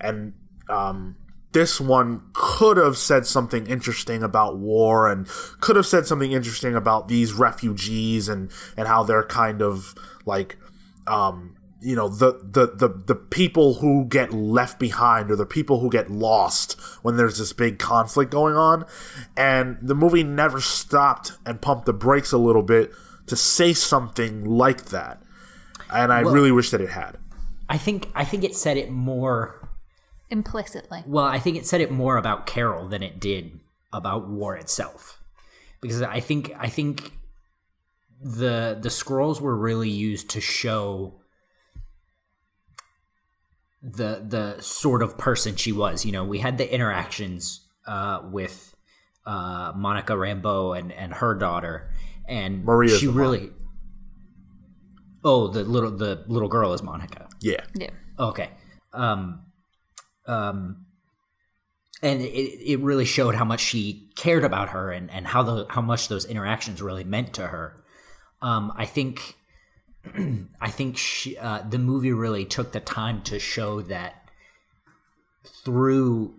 And um, this one could have said something interesting about war and could have said something interesting about these refugees and and how they're kind of like um you know the, the the the people who get left behind or the people who get lost when there's this big conflict going on and the movie never stopped and pumped the brakes a little bit to say something like that and i really wish that it had I think I think it said it more. Implicitly. Well, I think it said it more about Carol than it did about war itself, because I think I think the the Skrulls were really used to show the the sort of person she was. You know, we had the interactions uh, with uh, Monica Rambeau and and her daughter, and Maria's she the mom. really. Oh, the little the little girl is Monica. yeah Yeah. Okay. Um, um, and it, it really showed how much she cared about her and, and how the how much those interactions really meant to her. Um, I think I think she, uh, the movie really took the time to show that through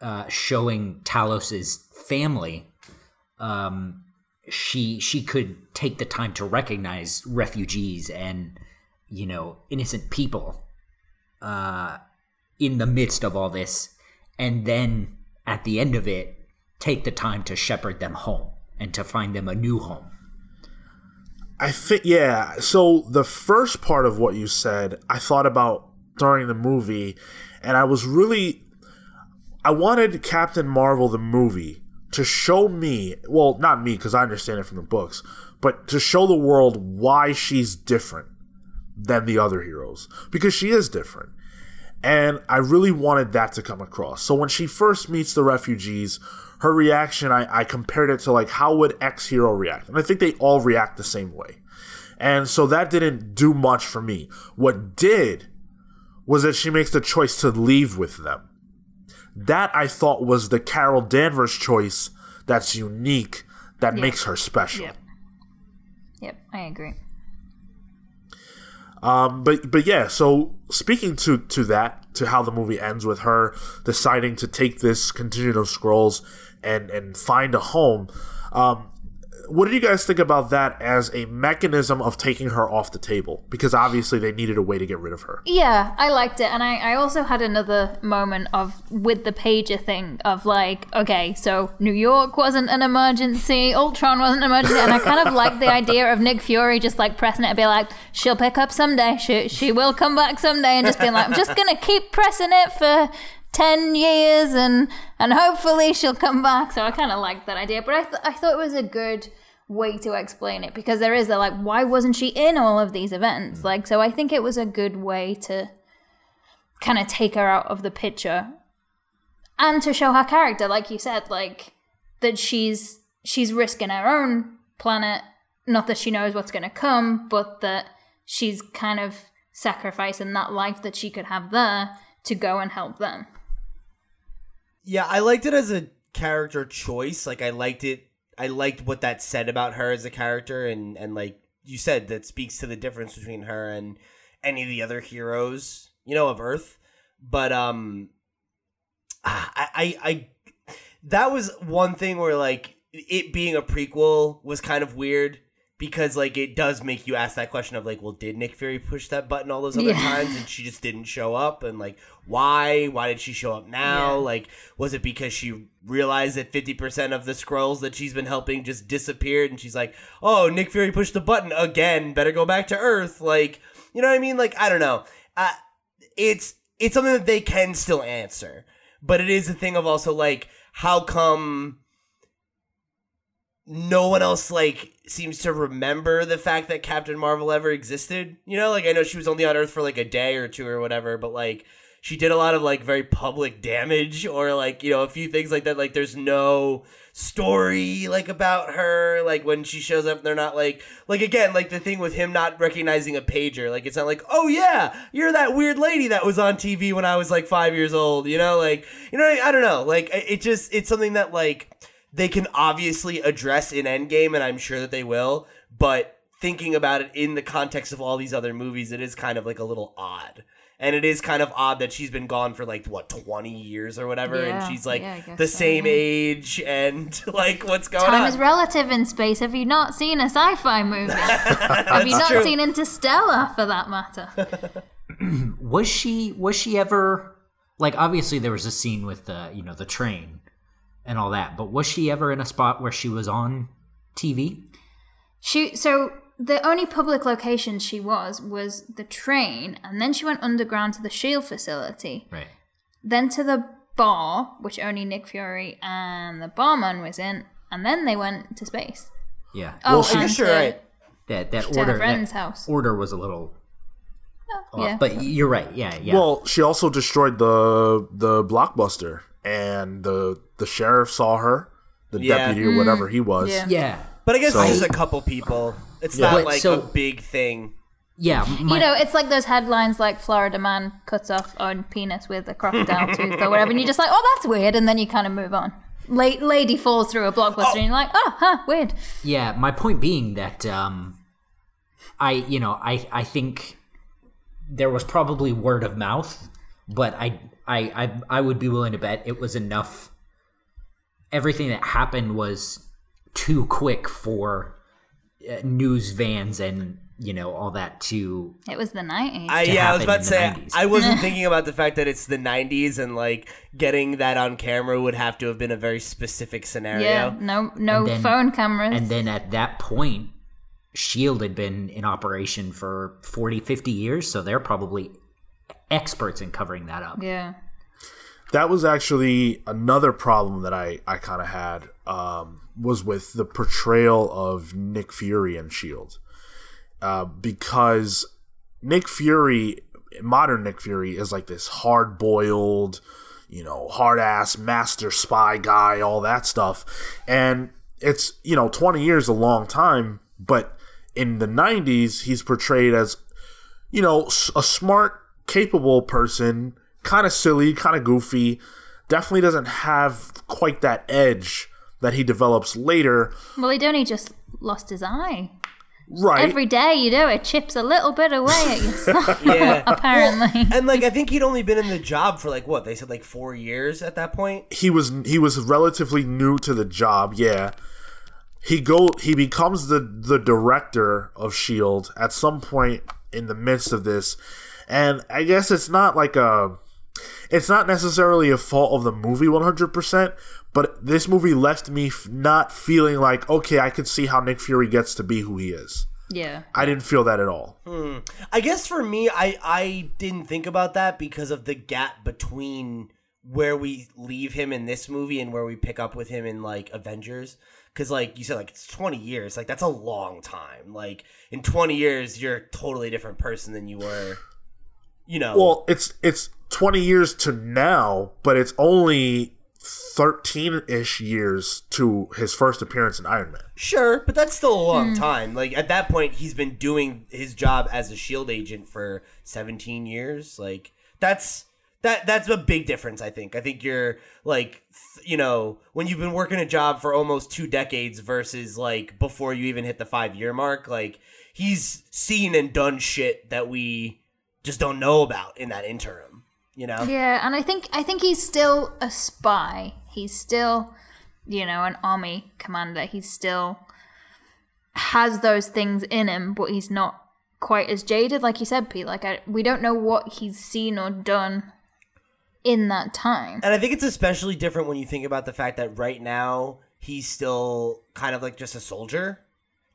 uh, showing Talos's family, um, she she could take the time to recognize refugees and you know innocent people uh, in the midst of all this, and then at the end of it, take the time to shepherd them home and to find them a new home. I think yeah. So the first part of what you said, I thought about during the movie, and I was really, I wanted Captain Marvel the movie to show me, well, not me because I understand it from the books, but to show the world why she's different than the other heroes because she is different. And I really wanted that to come across. So when she first meets the refugees, her reaction, I, I compared it to like how would X hero react? And I think they all react the same way. And so that didn't do much for me. What did was that she makes the choice to leave with them. That I thought was the Carol Danvers choice that's unique, that makes her special. Yep. Yep, I agree. Um, but but yeah, so speaking to to that, to how the movie ends with her deciding to take this contingent of Skrulls and and find a home. Um, what did you guys think about that as a mechanism of taking her off the table? Because obviously they needed a way to get rid of her. Yeah, I liked it, and I, I also had another moment of with the pager thing of like, okay, so New York wasn't an emergency, Ultron wasn't an emergency, and I kind of like the idea of Nick Fury just like pressing it and be like, she'll pick up someday, she she will come back someday, and just being like, I'm just gonna keep pressing it for. 10 years and and hopefully she'll come back so i kind of like that idea but I, th- I thought it was a good way to explain it because there is a like why wasn't she in all of these events mm. like so i think it was a good way to kind of take her out of the picture and to show her character, like you said, like that she's she's risking her own planet. Not that she knows what's going to come, but that she's kind of sacrificing that life that she could have there to go and help them. Yeah, I liked it as a character choice. Like I liked it. I liked what that said about her as a character, and and like you said, that speaks to the difference between her and any of the other heroes, you know, of Earth. But um, I I, I that was one thing where like it being a prequel was kind of weird because like it does make you ask that question of like well did nick fury push that button all those other Yeah. times and she just didn't show up? And like why? Why did she show up now? Yeah. like was it because she realized that 50% of the Skrulls that she's been helping just disappeared? And she's like oh nick fury pushed the button again. Better go back to earth. Like you know what i mean? Like i don't know. Uh, it's it's something that they can still answer. But it is a thing of also like how come no one else like seems to remember the fact that Captain Marvel ever existed. You know, like I know she was only on Earth for like a day or two or whatever, but like she did a lot of like very public damage or like, you know, a few things like that. Like there's no story like about her. Like when she shows up, they're not like like again, like the thing with him not recognizing a pager. Like it's not like, oh yeah, you're that weird lady that was on TV when I was like five years old, you know, like you know, I don't know. Like it just it's something that like they can obviously address in Endgame, and I'm sure that they will. But thinking about it in the context of all these other movies, it is kind of like a little odd. And it is kind of odd that she's been gone for like what twenty years or whatever, and she's like yeah, the so, same yeah. age and like what's going on? Time on. is relative in space. Have you not seen a sci-fi movie? Have you not true. seen Interstellar, for that matter? was she was she ever like obviously there was a scene with the you know the train and all that. But was she ever in a spot where she was on tv She so the only public location she was was the train, and then she went underground to the Shield facility, right. Then to the bar, which only Nick Fury and the barman was in, and then they went to space. yeah. Oh, Well, she- and I guess you're to- right. that that to her order friend's that house. order was a little oh, off. yeah. but you're right. Yeah yeah. Well, she also destroyed the the blockbuster, and the the sheriff saw her, the Yeah. deputy or whatever he was. yeah. yeah But I guess So- it's just a couple people. It's Yeah. not But like so- a big thing. yeah my, you know, it's like those headlines like Florida man cuts off own penis with a crocodile tooth or whatever, and you're just like, oh, that's weird, and then you kind of move on. La- lady falls through a blockbuster, and you're like, oh, huh, weird. yeah my point being that um i you know i i think there was probably word of mouth but i i i, I would be willing to bet it was enough everything that happened was too quick for uh, news vans and you know all that to It was the 90s. I, yeah, I was about to say 90s. i wasn't thinking about the fact that it's the '90s and like getting that on camera would have to have been a very specific scenario. yeah, no, no then- phone cameras. and then at that point shield had been in operation for 40 50 years so they're probably experts in covering that up. Yeah. that was actually another problem that I, I kind of had um, was with the portrayal of Nick Fury and Shield, uh, because Nick Fury, modern Nick Fury, is like this hard boiled, you know, hard ass master spy guy, all that stuff, and it's you know twenty years a long time, but in the '90s he's portrayed as you know, a smart, capable person, kind of silly, kind of goofy, definitely doesn't have quite that edge that he develops later. Well, he'd only just lost his eye. Right. Every day you do it, chips a little bit away at yourself. Yeah. apparently. And like I think he'd only been in the job for like what they said like four years at that point. he was he was relatively new to the job, yeah. He go he becomes the the director of Shield at some point in the midst of this. And I guess it's not like a it's not necessarily a fault of the movie 100%, but this movie left me f- not feeling like okay, I could see how Nick Fury gets to be who he is. yeah. I didn't feel that at all. Hmm. I guess for me, I I didn't think about that because of the gap between where we leave him in this movie and where we pick up with him in like Avengers. Because like you said, like it's twenty years. Like that's a long time. Like in twenty years, you're a totally different person than you were. You know. Well, it's it's 20 years to now, but it's only 13 ish years to his first appearance in Iron Man. Sure, but that's still a long Hmm. time. Like at that point, he's been doing his job as a Shield agent for 17 years. Like that's that that's a big difference. I think. I think you're like th- you know when you've been working a job for almost two decades versus like before you even hit the five year mark. Like he's seen and done shit that we just don't know about in that interim. You know. Yeah, and I think I think he's still a spy. He's still, you know, an army commander. He's still has those things in him, but he's not quite as jaded, like you said, Pete. Like I, we don't know what he's seen or done in that time. And I think it's especially different when you think about the fact that right now he's still kind of like just a soldier.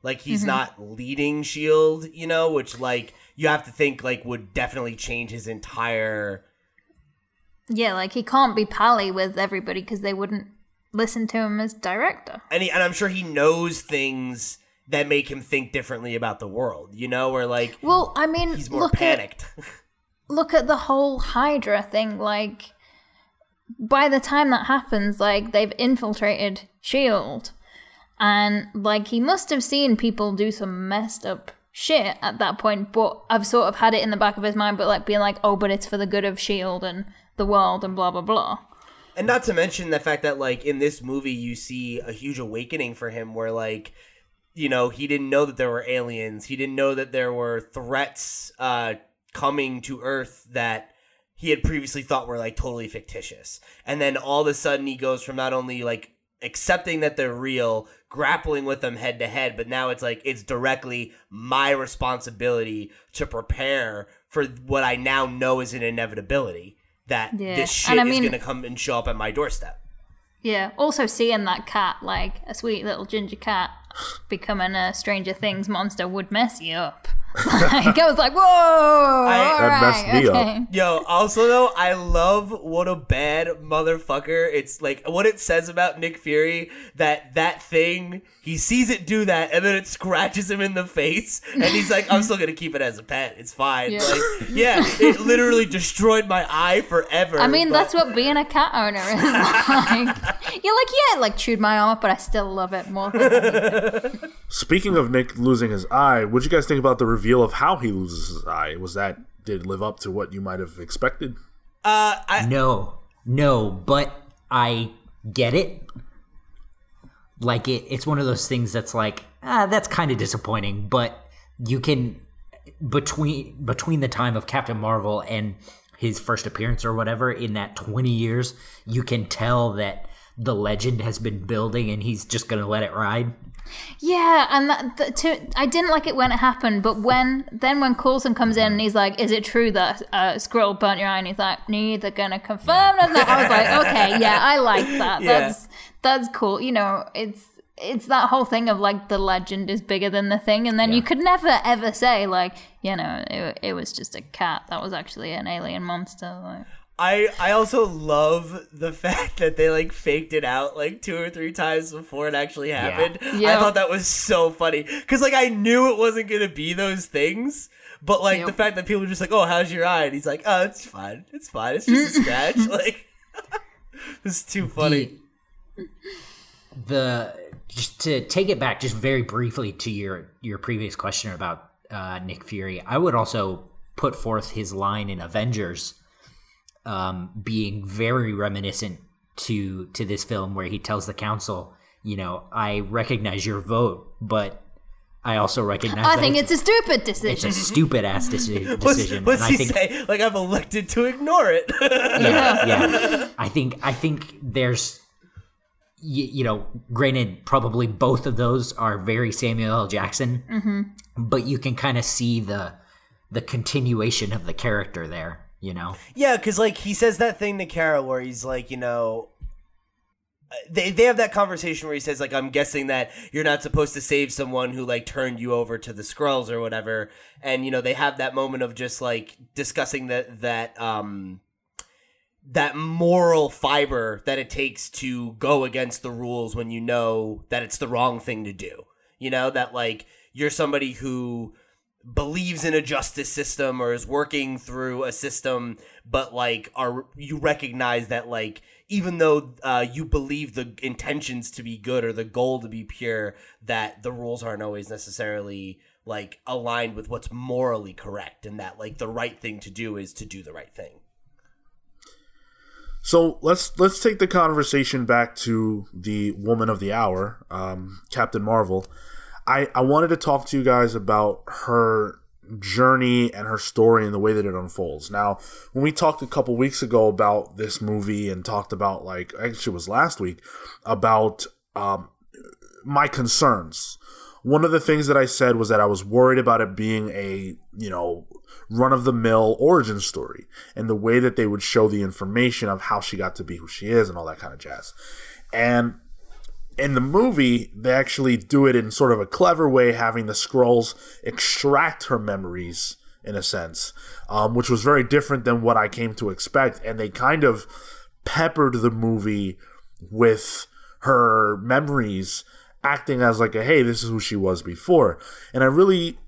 Like he's mm-hmm. not leading Shield, you know, which like you have to think like would definitely change his entire Yeah, like he can't be pally with everybody because they wouldn't listen to him as director. and he, and I'm sure he knows things that make him think differently about the world, you know, where like Well, I mean, he's more look panicked. At, look at the whole Hydra thing. Like, by the time that happens, like they've infiltrated Shield, and like he must have seen people do some messed up shit at that point. But I've sort of had it in the back of his mind, but like being like, oh, but it's for the good of Shield and the world and blah blah blah. And not to mention the fact that like in this movie you see a huge awakening for him where like you know, he didn't know that there were aliens. He didn't know that there were threats uh coming to Earth that he had previously thought were like totally fictitious. And then all of a sudden he goes from not only like accepting that they're real, grappling with them head to head, but now it's like it's directly my responsibility to prepare for what I now know is an inevitability that Yeah. this shit I is going to come and show up at my doorstep. Yeah. Also, seeing that cat, like a sweet little ginger cat, becoming a Stranger Things monster would mess you up. Like, I was like, whoa, all That messed right, me up. Yo, also though, I love what a bad motherfucker. It's like what it says about Nick Fury that that thing he sees it do that and then it scratches him in the face and he's like, I'm still gonna keep it as a pet. It's fine. Yeah. Like, yeah, it literally destroyed my eye forever. I mean, but- that's what being a cat owner is like. You're like, yeah, it, like chewed my arm up, but I still love it more. Than Speaking of Nick losing his eye, what would you guys think about the reveal of how he loses his eye? Was that did it live up to what you might have expected? uh, I No, no, but I get it. Like it, it's one of those things that's like, ah, that's kind of disappointing. But you can between between the time of Captain Marvel and his first appearance or whatever in that twenty years, you can tell that the legend has been building, and he's just gonna let it ride. Yeah, and that, that to, I didn't like it when it happened, but when then when Coulson comes in and he's like, "Is it true that uh, Skrull burnt your eye?" and he's like, "Neither gonna confirm." And I was like, "Okay, yeah, I like that. Yeah. That's that's cool." You know, it's it's that whole thing of like the legend is bigger than the thing, and then you could never ever say like, you know, it, it was just a cat that was actually an alien monster. Like, I I also love the fact that they like faked it out like two or three times before it actually happened. I Yeah. thought that was so funny because like I knew it wasn't gonna be those things, but like Yep. the fact that people were just like, "Oh, how's your eye?" and he's like, "Oh, it's fine, it's fine, it's just a scratch." Like, this is too funny. the just to take it back just very briefly to your your previous question about uh, Nick Fury, I would also put forth his line in Avengers, um, being very reminiscent to to this film, where he tells the council, you know, I recognize your vote, but I also recognize I that think it's, it's a stupid decision. it's a stupid ass deci- What's, decision, what's and I he think say? Like I've elected to ignore it. yeah, yeah. I think I think there's you, you know, granted, probably both of those are very Samuel L. Jackson, but you can kind of see the the continuation of the character there. You know, Yeah, because like he says that thing to Kara where he's like, you know, they they have that conversation where he says like, I'm guessing that you're not supposed to save someone who like turned you over to the Skrulls or whatever, and you know they have that moment of just like discussing that that um that moral fiber that it takes to go against the rules when you know that it's the wrong thing to do. You know that like you're somebody who believes in a justice system or is working through a system but like are you recognize that like even though uh, you believe the intentions to be good or the goal to be pure that the rules aren't always necessarily like aligned with what's morally correct and that like the right thing to do is to do the right thing So let's let's take the conversation back to the woman of the hour, um, Captain Marvel. I I wanted to talk to you guys about her journey and her story and the way that it unfolds. Now, when we talked a couple weeks ago about this movie and talked about like actually it was last week about um, my concerns. One of the things that I said was that I was worried about it being a, you know, run of the mill origin story and the way that they would show the information of how she got to be who she is and all that kind of jazz. And in the movie, they actually do it in sort of a clever way, having the Skrulls extract her memories in a sense, um, which was very different than what I came to expect. And they kind of peppered the movie with her memories acting as like a hey this is who she was before. And i really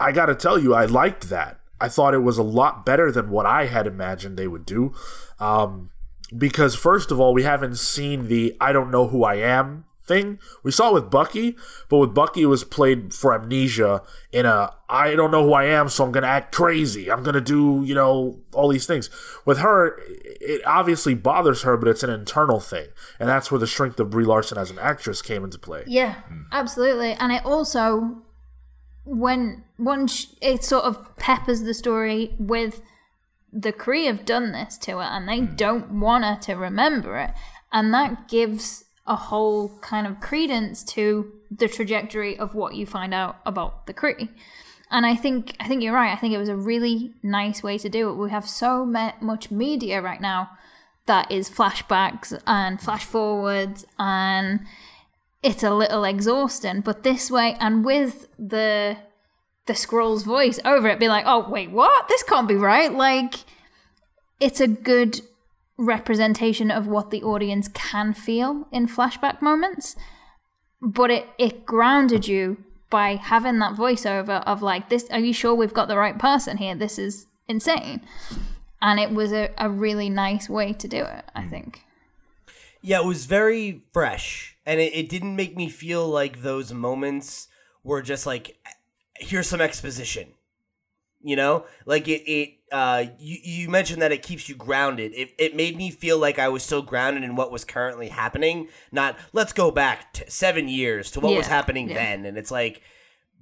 i gotta tell you i liked that. I thought it was a lot better than what i had imagined they would do. Um, because first of all we haven't seen the i don't know who i am thing. We saw it with bucky but with bucky it was played for amnesia in a i don't know who i am so i'm gonna act crazy. I'm gonna do you know all these things. With her it obviously bothers her but it's an internal thing and that's where the strength of brie larson as an actress came into play. Yeah, absolutely. And it also, when once it sort of peppers the story with the Kree have done this to her and they hmm. don't want her to remember it. And that gives a whole kind of credence to the trajectory of what you find out about the Kree. And I think I think you're right. I think it was a really nice way to do it. We have so me- much media right now that is flashbacks and flash forwards and it's a little exhausting but this way and with the the Skrull's voice over it be like oh wait what? This can't be right. Like it's a good representation of what the audience can feel in flashback moments but it it grounded you by having that voiceover of like this are you sure we've got the right person here? This is insane. And it was a, a really nice way to do it i hmm. think. Yeah, it was very fresh, and it, it didn't make me feel like those moments were just like, here's some exposition. You know, like it. It. Uh, you you mentioned that it keeps you grounded. It it made me feel like I was still grounded in what was currently happening. Not let's go back to seven years to what was happening yeah. then, and it's like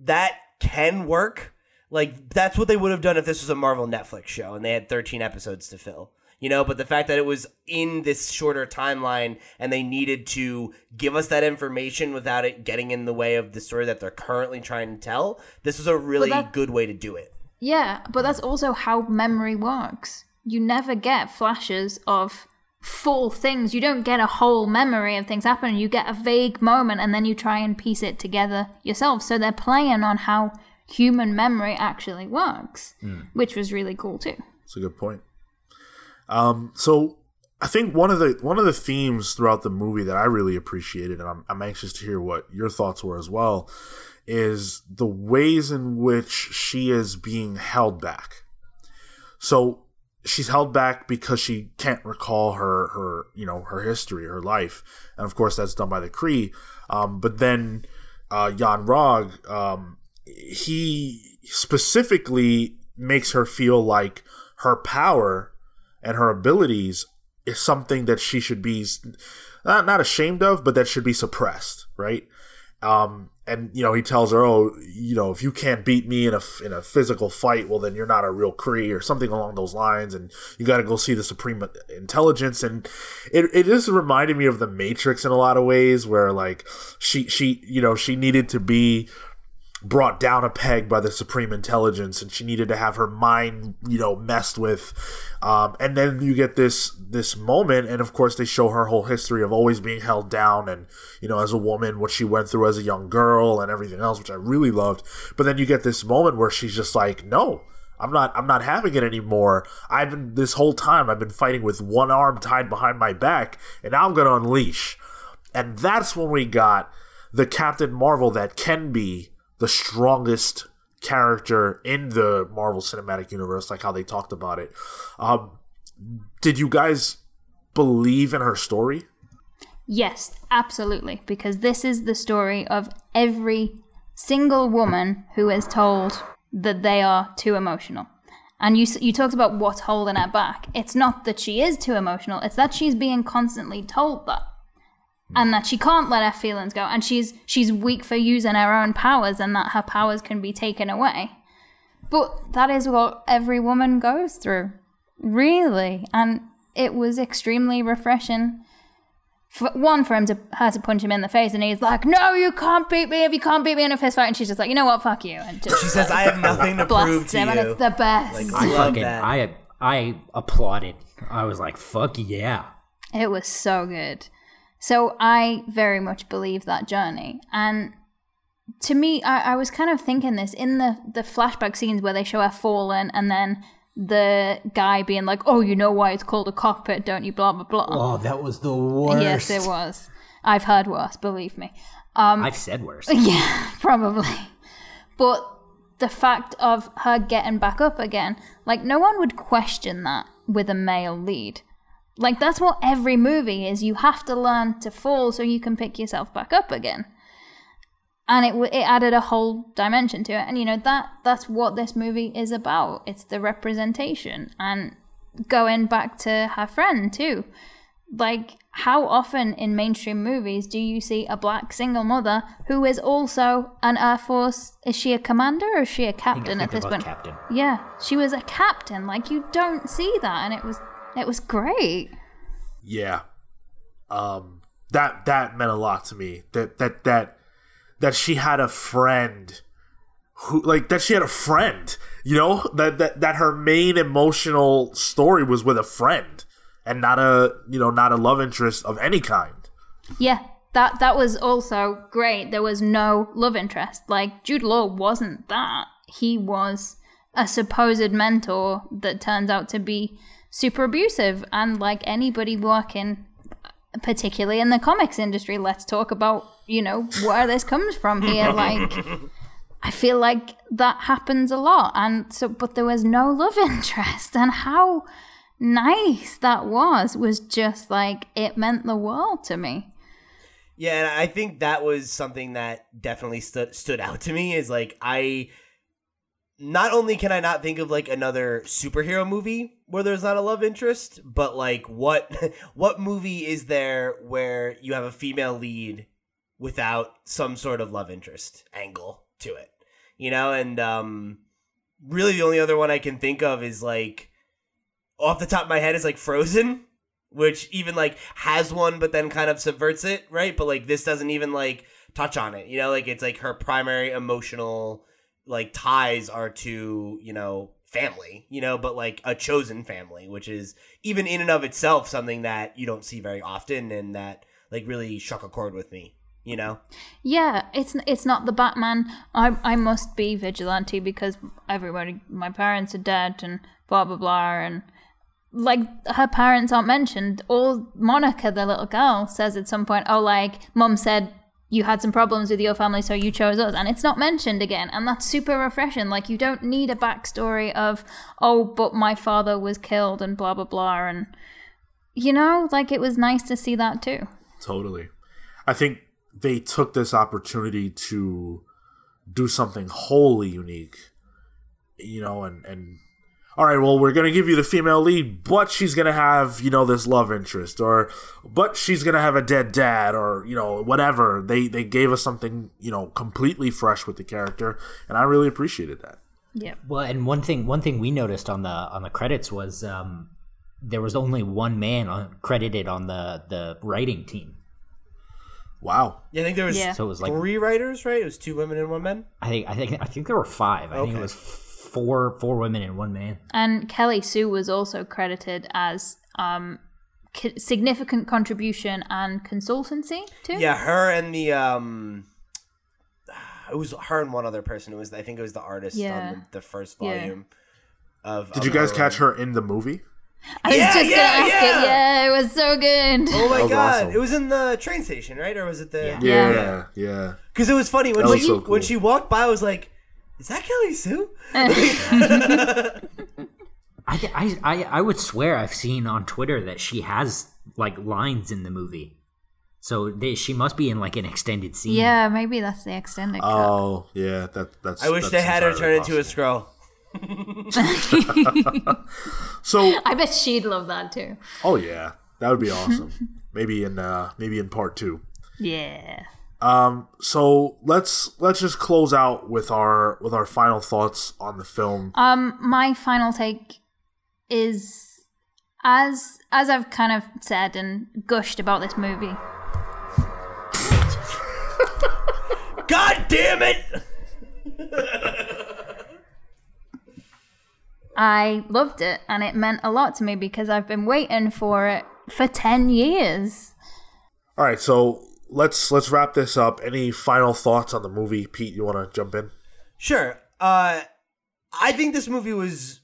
that can work. Like that's what they would have done if this was a Marvel Netflix show and they had 13 episodes to fill. You know, but the fact that it was in this shorter timeline and they needed to give us that information without it getting in the way of the story that they're currently trying to tell, this was a really that- good way to do it. Yeah, but that's also how memory works. You never get flashes of full things. You don't get a whole memory of things happening. You get a vague moment and then you try and piece it together yourself. So they're playing on how human memory actually works, hmm. which was really cool too. That's a good point. Um, so I think one of the one of the themes throughout the movie that I really appreciated, and I'm, I'm anxious to hear what your thoughts were as well, is the ways in which she is being held back. So she's held back because she can't recall her her you know her history, her life, and of course that's done by the Kree. Um, but then uh, Yon-Rogg, um, he specifically makes her feel like her power and her abilities is something that she should be not, not ashamed of, but that should be suppressed, right? Um, and you know, he tells her, "Oh, you know, if you can't beat me in a in a physical fight, well, then you're not a real Kree or something along those lines, and you got to go see the Supreme Intelligence." And it it just reminded me of the Matrix in a lot of ways, where like she she you know she needed to be brought down a peg by the supreme intelligence and she needed to have her mind you know messed with um, and then you get this this moment and of course they show her whole history of always being held down and you know as a woman what she went through as a young girl and everything else which i really loved but then you get this moment where she's just like no I'm not I'm not having it anymore. I've been this whole time I've been fighting with one arm tied behind my back and now I'm going to unleash. And that's when we got the Captain Marvel that can be the strongest character in the Marvel Cinematic Universe, like how they talked about it. Um, did you guys believe in her story? Yes, absolutely. Because this is the story of every single woman who is told that they are too emotional. And you, you talked about what's holding her back. It's not that she is too emotional, it's that she's being constantly told that. And that she can't let her feelings go. And she's she's weak for using her own powers and that her powers can be taken away. But that is what every woman goes through. Really. And it was extremely refreshing for, one for him to her to punch him in the face, and he's like, "No, you can't beat me if you can't beat me in a fist fight." And she's just like, "You know what? Fuck you." And just She says, "I have nothing to prove blasts to him, you." and it's the best. Like, I love fucking that. I I applauded. I was like, "Fuck yeah!" It was so good. So I very much believe that journey. And to me, I, I was kind of thinking this in the, the flashback scenes where they show her falling and then the guy being like, Oh, you know why it's called a cockpit, don't you? Blah blah blah. Oh, that was the worst. yes, it was. I've heard worse, believe me. Um, I've said worse. Yeah, probably. But the fact of her getting back up again, like no one would question that with a male lead. Like that's what every movie is. You have to learn to fall so you can pick yourself back up again. And it it added a whole dimension to it. And you know that that's what this movie is about. It's the representation and going back to her friend too. Like how often in mainstream movies do you see a black single mother who is also an Air Force? Is she a commander or is she a captain at this point? captain. Yeah, she was a captain. Like you don't see that, and it was it was great. Yeah. Um that that meant a lot to me. That that that that she had a friend who like that she had a friend, you know? That that that her main emotional story was with a friend and not a, you know, not a love interest of any kind. Yeah, that that was also great. There was no love interest. Like Jude Law wasn't that. He was a supposed mentor that turns out to be super abusive. And like anybody working, particularly in the comics industry, let's talk about you know where this comes from here. Like. I feel like that happens a lot. And so, but there was no love interest. And how nice that was, was just like, it meant the world to me. Yeah, and I think that was something that definitely stood stood out to me. Is like I, not only can I not think of like another superhero movie where there's not a love interest, but like what what movie is there where you have a female lead without some sort of love interest angle to it? You know, and um, really the only other one I can think of is like off the top of my head is like Frozen which even like has one but then kind of subverts it right but like this doesn't even like touch on it you know like it's like her primary emotional like ties are to you know family you know but like a chosen family which is even in and of itself something that you don't see very often and that like really struck a chord with me you know Yeah, it's it's not the Batman. I I must be vigilante because everybody, my parents are dead and blah blah blah, and like her parents aren't mentioned. All Monica, the little girl, says at some point, "Oh, like mom said." You had some problems with your family, so you chose us, and it's not mentioned again, and that's super refreshing. Like you don't need a backstory of, oh, but my father was killed and blah blah blah, and you know, like it was nice to see that too. Totally. I think they took this opportunity to do something wholly unique. You know, and and all right, well, we're gonna give you the female lead, but she's gonna have you know this love interest, or but she's gonna have a dead dad, or you know whatever. They they gave us something you know completely fresh with the character, and I really appreciated that. Yeah. Well, and one thing one thing we noticed on the on the credits was um, there was only one man on, credited on the the writing team. Wow. yeah i think there was Yeah. So it was like three writers right it was two women and one man I think I think I think there were five. I think Okay. it was four four women and one man. And Kelly Sue was also credited as um, c- significant contribution and consultancy too. Yeah, her and the um, it was her and one other person. It was I think it was the artist Yeah. on the, the first Yeah. volume. Of Did of you guys her catch writing. her in the movie? I was Yeah, just yeah, gonna ask yeah. it. Yeah, it was so good. Oh my god! awesome. It was in the train station, right? Or was it the? Yeah. Yeah, yeah. Because it was funny when That was she so cool. when she walked by. I was like, Is that Kelly Sue? I, I, I, I would swear I've seen on Twitter that she has like lines in the movie. So they, she must be in like an extended scene. Yeah, maybe that's the extended cut. Oh yeah, that that's. I wish that's they had her entirely turn into a Skrull. So I bet she'd love that too. oh yeah, that would be awesome. maybe in uh maybe in part two. Yeah. Um, so let's let's just close out with our with our final thoughts on the film. Um, my final take is as as I've kind of said and gushed about this movie. God damn it! I loved it and it meant a lot to me because I've been waiting for it for 10 years. All right, so let's let's wrap this up. Any final thoughts on the movie, Pete? You want to jump in? Sure. Uh, I think this movie was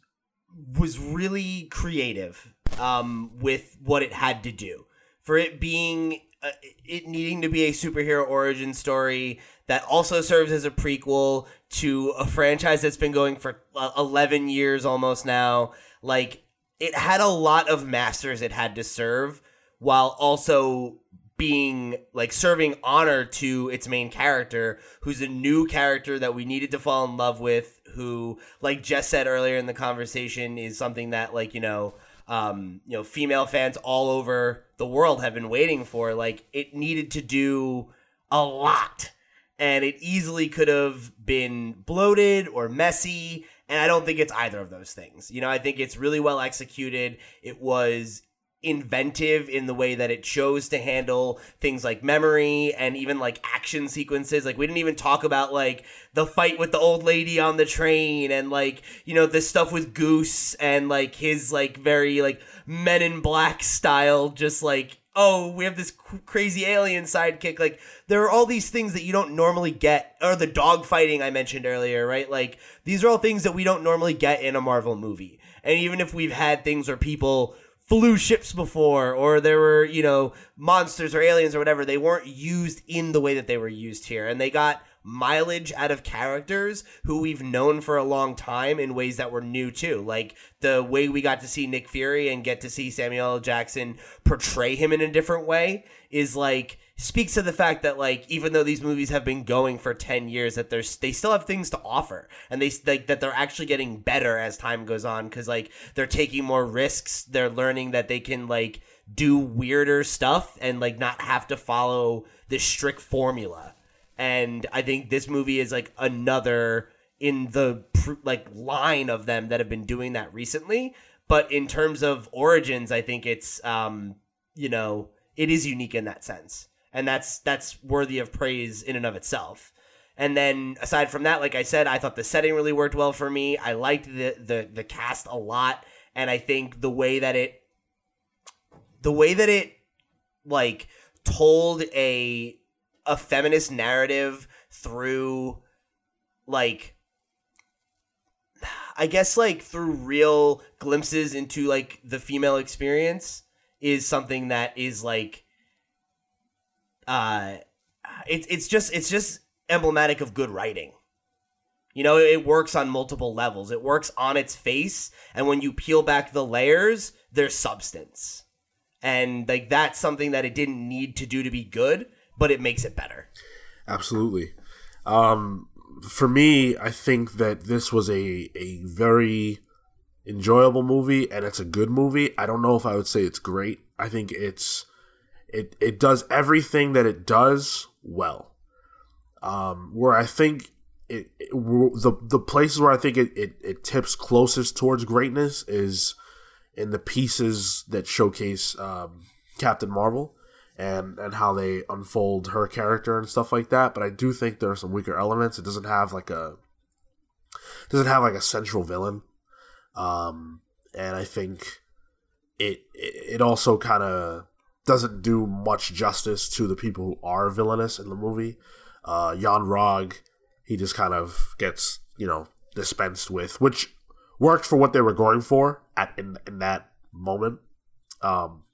was really creative um, with what it had to do for it being uh, it needing to be a superhero origin story that also serves as a prequel to a franchise that's been going for uh, 11 years almost now like it had a lot of masters it had to serve while also being like serving honor to its main character who's a new character that we needed to fall in love with who like Jess said earlier in the conversation is something that like you know um you know female fans all over the world have been waiting for. Like it needed to do a lot. And it easily could have been bloated or messy. And i don't think it's either of those things. You know i think it's really well executed. It was inventive in the way that it chose to handle things like memory and even like action sequences. Like we didn't even talk about like the fight with the old lady on the train and like you know the stuff with goose and like his like very like men in black style just like oh we have this crazy alien sidekick. Like there are all these things that you don't normally get or the dog fighting i mentioned earlier right? Like these are all things that we don't normally get in a marvel movie. And even if we've had things where people flew ships before or there were you know monsters or aliens or whatever they weren't used in the way that they were used here and they got mileage out of characters who we've known for a long time in ways that were new too like the way we got to see Nick Fury and get to see Samuel L. Jackson portray him in a different way is like speaks to the fact that like even though these movies have been going for 10 years that there's they still have things to offer. And they like that they're actually getting better as time goes on cuz like they're taking more risks. They're learning that they can like do weirder stuff and like not have to follow this strict formula. And I think this movie is like another in the like line of them that have been doing that recently. But in terms of origins I think it's um you know it is unique in that sense and that's that's worthy of praise in and of itself. And then aside from that, like I said, I thought the setting really worked well for me. I liked the the the cast a lot, and I think the way that it the way that it like told a a feminist narrative through like I guess like through real glimpses into like the female experience is something that is like uh it's it's just it's just emblematic of good writing. You know, it works on multiple levels. It works on its face, and when you peel back the layers, there's substance. And like that's something that it didn't need to do to be good, but it makes it better. Absolutely. Um, for me, I think that this was a a very enjoyable movie, and it's a good movie. I don't know if I would say it's great. I think it's it it does everything that it does well. Um, where I think it, it the the places where I think it, it it tips closest towards greatness is in the pieces that showcase um, Captain Marvel and and how they unfold her character and stuff like that. But I do think there are some weaker elements. It doesn't have like a doesn't have like a central villain, um, and I think it it, it also kind of doesn't do much justice to the people who are villainous in the movie. Uh, Yon-Rogg, he just kind of gets you know dispensed with, which worked for what they were going for at in in that moment. Um,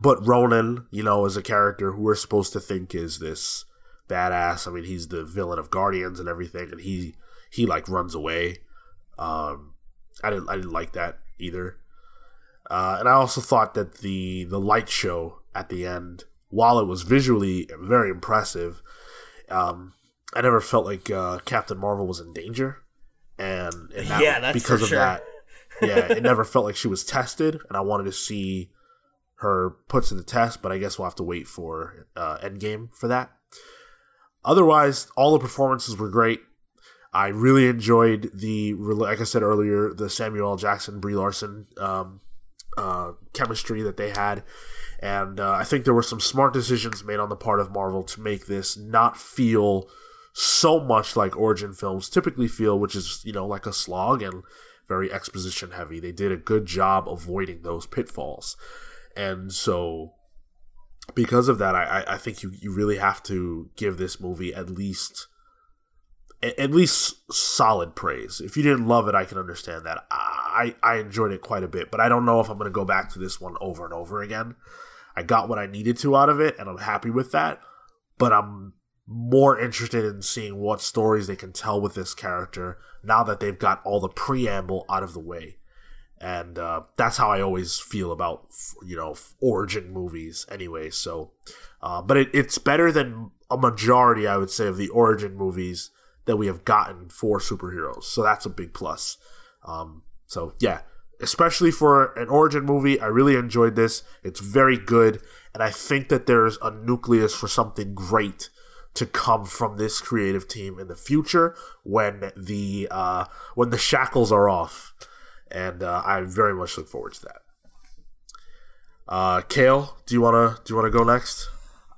but Ronan, you know, is a character who we're supposed to think is this badass. I mean, he's the villain of Guardians and everything, and he he like runs away. Um, I didn't I didn't like that either. Uh, and I also thought that the the light show at the end, while it was visually very impressive, um, I never felt like uh, Captain Marvel was in danger, and, and that, Yeah, because of sure. that, yeah, it never felt like she was tested, and I wanted to see her put to the test. But I guess we'll have to wait for uh, Endgame for that. Otherwise, all the performances were great. I really enjoyed the, like I said earlier, the Samuel L. Jackson, Brie Larson um, uh, chemistry that they had. And uh, I think there were some smart decisions made on the part of Marvel to make this not feel so much like origin films typically feel, which is, you know, like a slog and very exposition heavy. They did a good job avoiding those pitfalls. And so because of that, I, I- think you, you really have to give this movie at least at least solid praise. If you didn't love it, I can understand that. I I enjoyed it quite a bit, but I don't know if I'm going to go back to this one over and over again. I got what I needed to out of it, and I'm happy with that. But I'm more interested in seeing what stories they can tell with this character now that they've got all the preamble out of the way and uh, that's how I always feel about you know origin movies anyway. So, uh, but it, it's better than a majority, I would say, of the origin movies that we have gotten for superheroes. So that's a big plus. Um, so yeah, especially for an origin movie, I really enjoyed this. It's very good, and I think that there's a nucleus for something great to come from this creative team in the future when the uh, when the shackles are off and uh, I very much look forward to that. Uh, Cale, do you wanna do you wanna go next?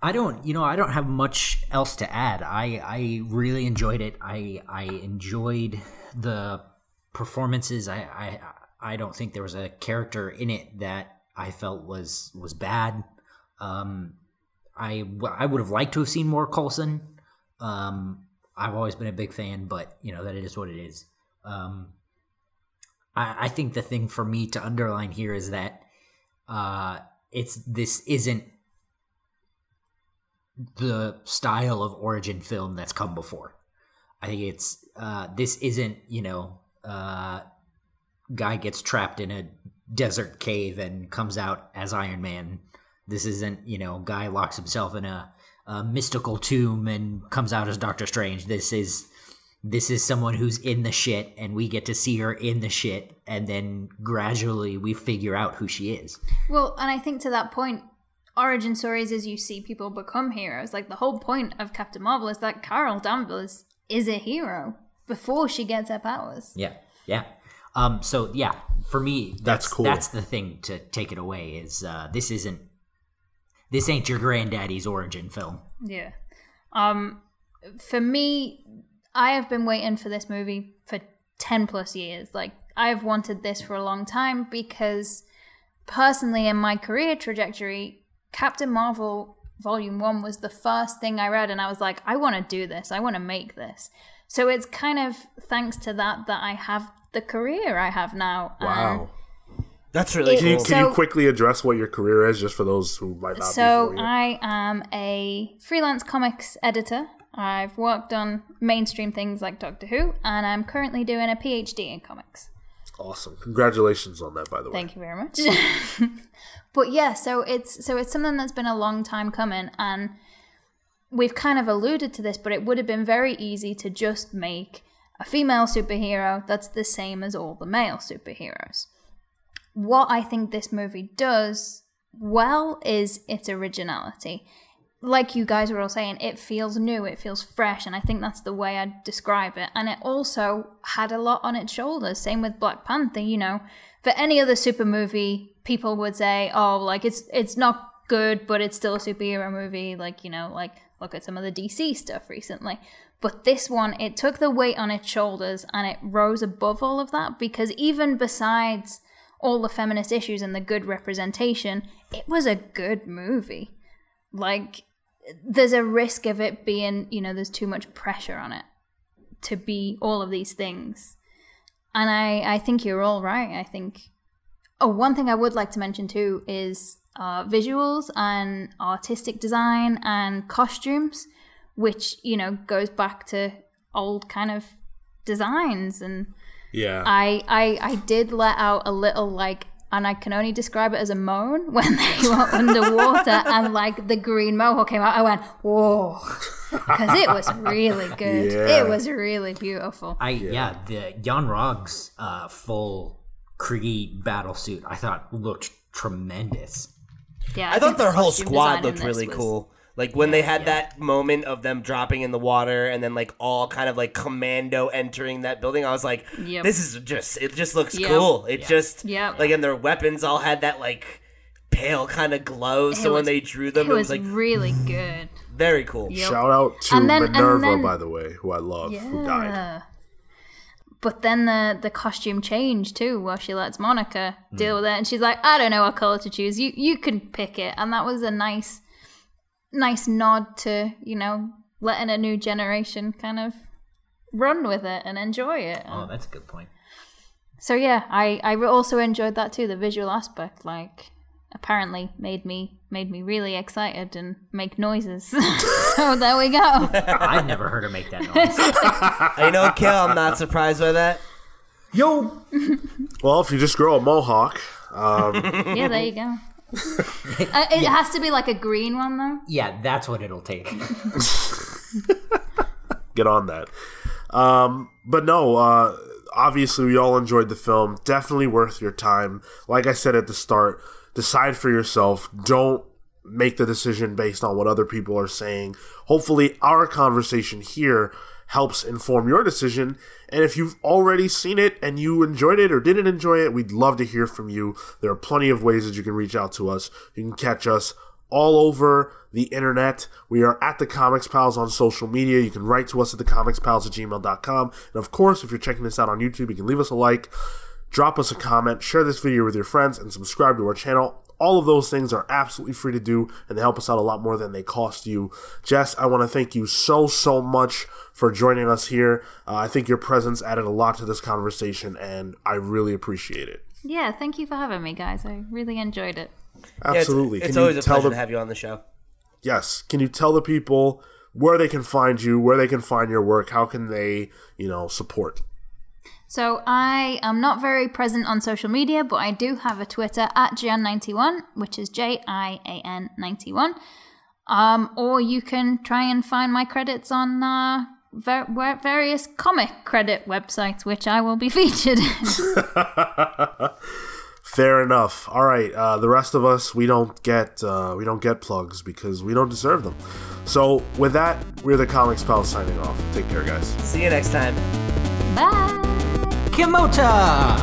I don't, you know, I don't have much else to add. I I really enjoyed it. I I enjoyed the performances. I I I don't think there was a character in it that I felt was was bad. Um, I I would have liked to have seen more Coulson. Um, I've always been a big fan, but you know that it is what it is. Um, I, I think the thing for me to underline here is that uh, it's this isn't the style of origin film that's come before. I think it's uh, this isn't you know uh, guy gets trapped in a desert cave and comes out as Iron Man. This isn't you know guy locks himself in a, a mystical tomb and comes out as Doctor Strange. This is this is someone who's in the shit and we get to see her in the shit and then gradually we figure out who she is. Well, and I think to that point, origin stories as you see people become heroes. Like the whole point of Captain Marvel is that Carol Danvers is a hero before she gets her powers. Yeah, yeah. Um, so yeah, for me, that's, cool. That's the thing to take it away is uh, this isn't this ain't your granddaddy's origin film. Yeah. Um, for me, I have been waiting for this movie for 10 plus years. Like, I've wanted this for a long time because, personally, in my career trajectory, Captain Marvel Volume 1 was the first thing I read, and I was like, I want to do this. I want to make this. So it's kind of thanks to that that I have the career I have now. and- Wow. That's really It- Can you, cool. can you quickly address what your career is, just for those who might not So? I am a freelance comics editor. I've worked on mainstream things like Doctor Who, and I'm currently doing a PhD in comics. awesome. Congratulations on that, by the way. Thank you very much. but yeah, so it's so it's something that's been a long time coming, and we've kind of alluded to this, but it would have been very easy to just make a female superhero that's the same as all the male superheroes. What I think this movie does well is its originality. Like you guys were all saying, it feels new, it feels fresh, and I think that's the way I'd describe it. And it also had a lot on its shoulders. Same with Black Panther, you know. For any other super movie, people would say, "Oh, like it's it's not good, but it's still a superhero movie." Like you know, like look at some of the DC stuff recently. But this one, it took the weight on its shoulders and it rose above all of that because even besides all the feminist issues and the good representation, it was a good movie. Like, there's a risk of it being, you know, there's too much pressure on it to be all of these things. And I, I think you're all right. I think. Oh, one thing I would like to mention too is uh, visuals and artistic design and costumes, which, you know, goes back to old kind of designs and Yeah. I, I I did let out a little like and I can only describe it as a moan when they were underwater and like the green mohawk came out. I went, whoa, because it was really good. Yeah. It was really beautiful. I yeah, the Yon-Rogg's uh, full Kree battle suit I thought looked tremendous. Yeah, I thought their whole squad looked really was- cool. Like when they had that moment of them dropping in the water and then like all kind of like commando entering that building, I was like, Yep. this is just it just looks Yep. cool. It just Yep. like and their weapons all had that like pale kind of glow. So when they drew them, It it was was like really good. very cool. Yep. Shout out to And then- and Minerva, then- by the way, who I love, who died. But then the the costume changed too, where she lets Monica deal hmm. with it, and she's like, "I don't know what color to choose. You you can pick it." And that was a nice, nice nod to you know letting a new generation kind of run with it and enjoy it. Oh, that's a good point. So yeah, I I also enjoyed that too. The visual aspect, like, apparently made me made me really excited and make noises. so there we go. I've never heard her make that noise. you know, Cale, I'm not surprised by that. Yo, Well, if you just grow a mohawk, um, Yeah, there you go. Uh, it has to be like a green one though. yeah, that's what it'll take. get on that. Um, but no, uh, obviously we all enjoyed the film. Definitely worth your time. Like I said at the start, decide for yourself. Don't make the decision based on what other people are saying. Hopefully, our conversation here helps inform your decision. And if you've already seen it and you enjoyed it or didn't enjoy it, we'd love to hear from you. There are plenty of ways that you can reach out to us. You can catch us all over the internet. We are at the Comics Pals on social media. You can write to us at thecomicspals at gmail.com. And of course, if you're checking this out on YouTube, you can leave us a like, drop us a comment, share this video with your friends, and subscribe to our channel. All of those things are absolutely free to do, and they help us out a lot more than they cost you. Jess, I want to thank you so, so much for joining us here. Uh, I think your presence added a lot to this conversation, and I really appreciate it. Yeah, thank you for having me, guys. I really enjoyed it. Yeah, it's- Absolutely. it's, Can you always a tell pleasure the- to have you on the show. yes can you tell the people where they can find you where they can find your work how can they you know support So I am not very present on social media, but I do have a Twitter at Jian91, which is J I A N 91. Um, or you can try and find my credits on uh, ver- ver- various comic credit websites, which I will be featured in. fair enough all right uh, the rest of us we don't get uh, we don't get plugs because we don't deserve them so with that we're the comics pals signing off take care guys See you next time. Bye. Yamota.